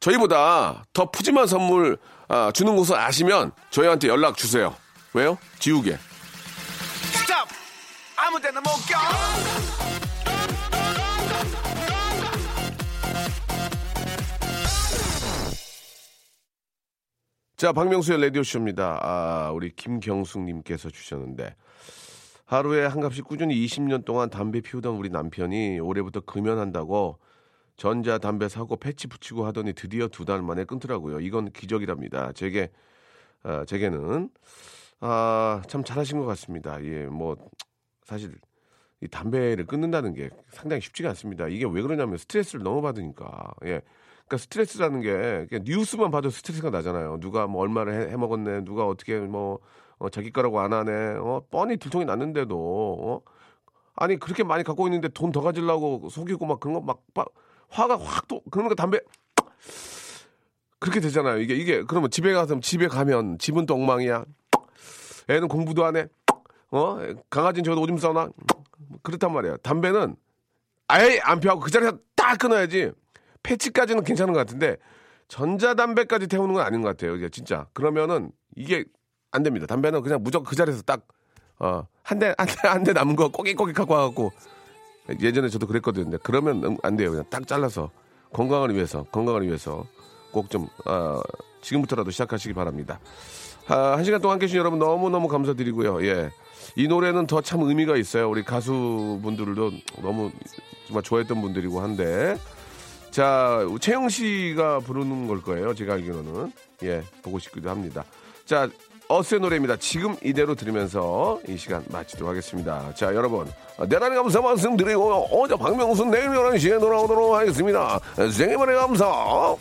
Speaker 1: 저희보다 더 푸짐한 선물 아, 주는 곳을 아시면 저희한테 연락 주세요. 왜요? 지우개.
Speaker 2: 스탑 아무 데나 못 껴.
Speaker 1: 자, 박명수의 라디오쇼입니다. 아, 우리 김경숙님께서 주셨는데, 하루에 한 갑씩 꾸준히 20년 동안 담배 피우던 우리 남편이 올해부터 금연한다고 전자 담배 사고 패치 붙이고 하더니 드디어 두 달 만에 끊더라고요. 이건 기적이랍니다. 제게, 아, 제게는, 아, 참 잘하신 것 같습니다. 예, 뭐, 사실, 이 담배를 끊는다는 게 상당히 쉽지가 않습니다. 이게 왜 그러냐면 스트레스를 너무 받으니까. 예. 그러니까 스트레스라는 게 뉴스만 봐도 스트레스가 나잖아요. 누가 뭐 얼마를 해, 먹었네 누가 어떻게 뭐 어, 자기 거라고 안 하네. 어, 뻔히 들통이 났는데도 어? 아니 그렇게 많이 갖고 있는데 돈 더 가지려고 속이고 막 그런 거막 화가 확 또 그러니까 담배 그렇게 되잖아요. 이게 이게 그러면 집에 가서 집에 가면 집은 또 엉망이야. 애는 공부도 안 해. 어 강아지는 저도 오줌 싸나 그렇단 말이야. 담배는 아예 안 피하고 그 자리에서 딱 끊어야지. 패치까지는 괜찮은 것 같은데 전자담배까지 태우는 건 아닌 것 같아요. 이게 진짜. 그러면은 이게 안 됩니다. 담배는 그냥 무조건 그 자리에서 딱, 어, 한 대, 한 대, 한 대 남은 거 꼬깃꼬깃 갖고 와갖고 예전에 저도 그랬거든요. 그러면 음, 안 돼요. 그냥 딱 잘라서 건강을 위해서, 건강을 위해서 꼭 좀, 어, 지금부터라도 시작하시기 바랍니다. 아, 한 시간 동안 해주신 여러분 너무너무 감사드리고요. 예. 이 노래는 더 참 의미가 있어요. 우리 가수분들도 너무 정말 좋아했던 분들이고 한데. 자, 채영 씨가 부르는 걸 거예요. 제가 알기로는. 예, 보고 싶기도 합니다. 자, 어스의 노래입니다. 지금 이대로 들으면서 이 시간 마치도록 하겠습니다. 자, 여러분. 대단히 감사 말씀드리고, 어제 박명수 내일 11시에 돌아오도록 하겠습니다. 생일만에 감사.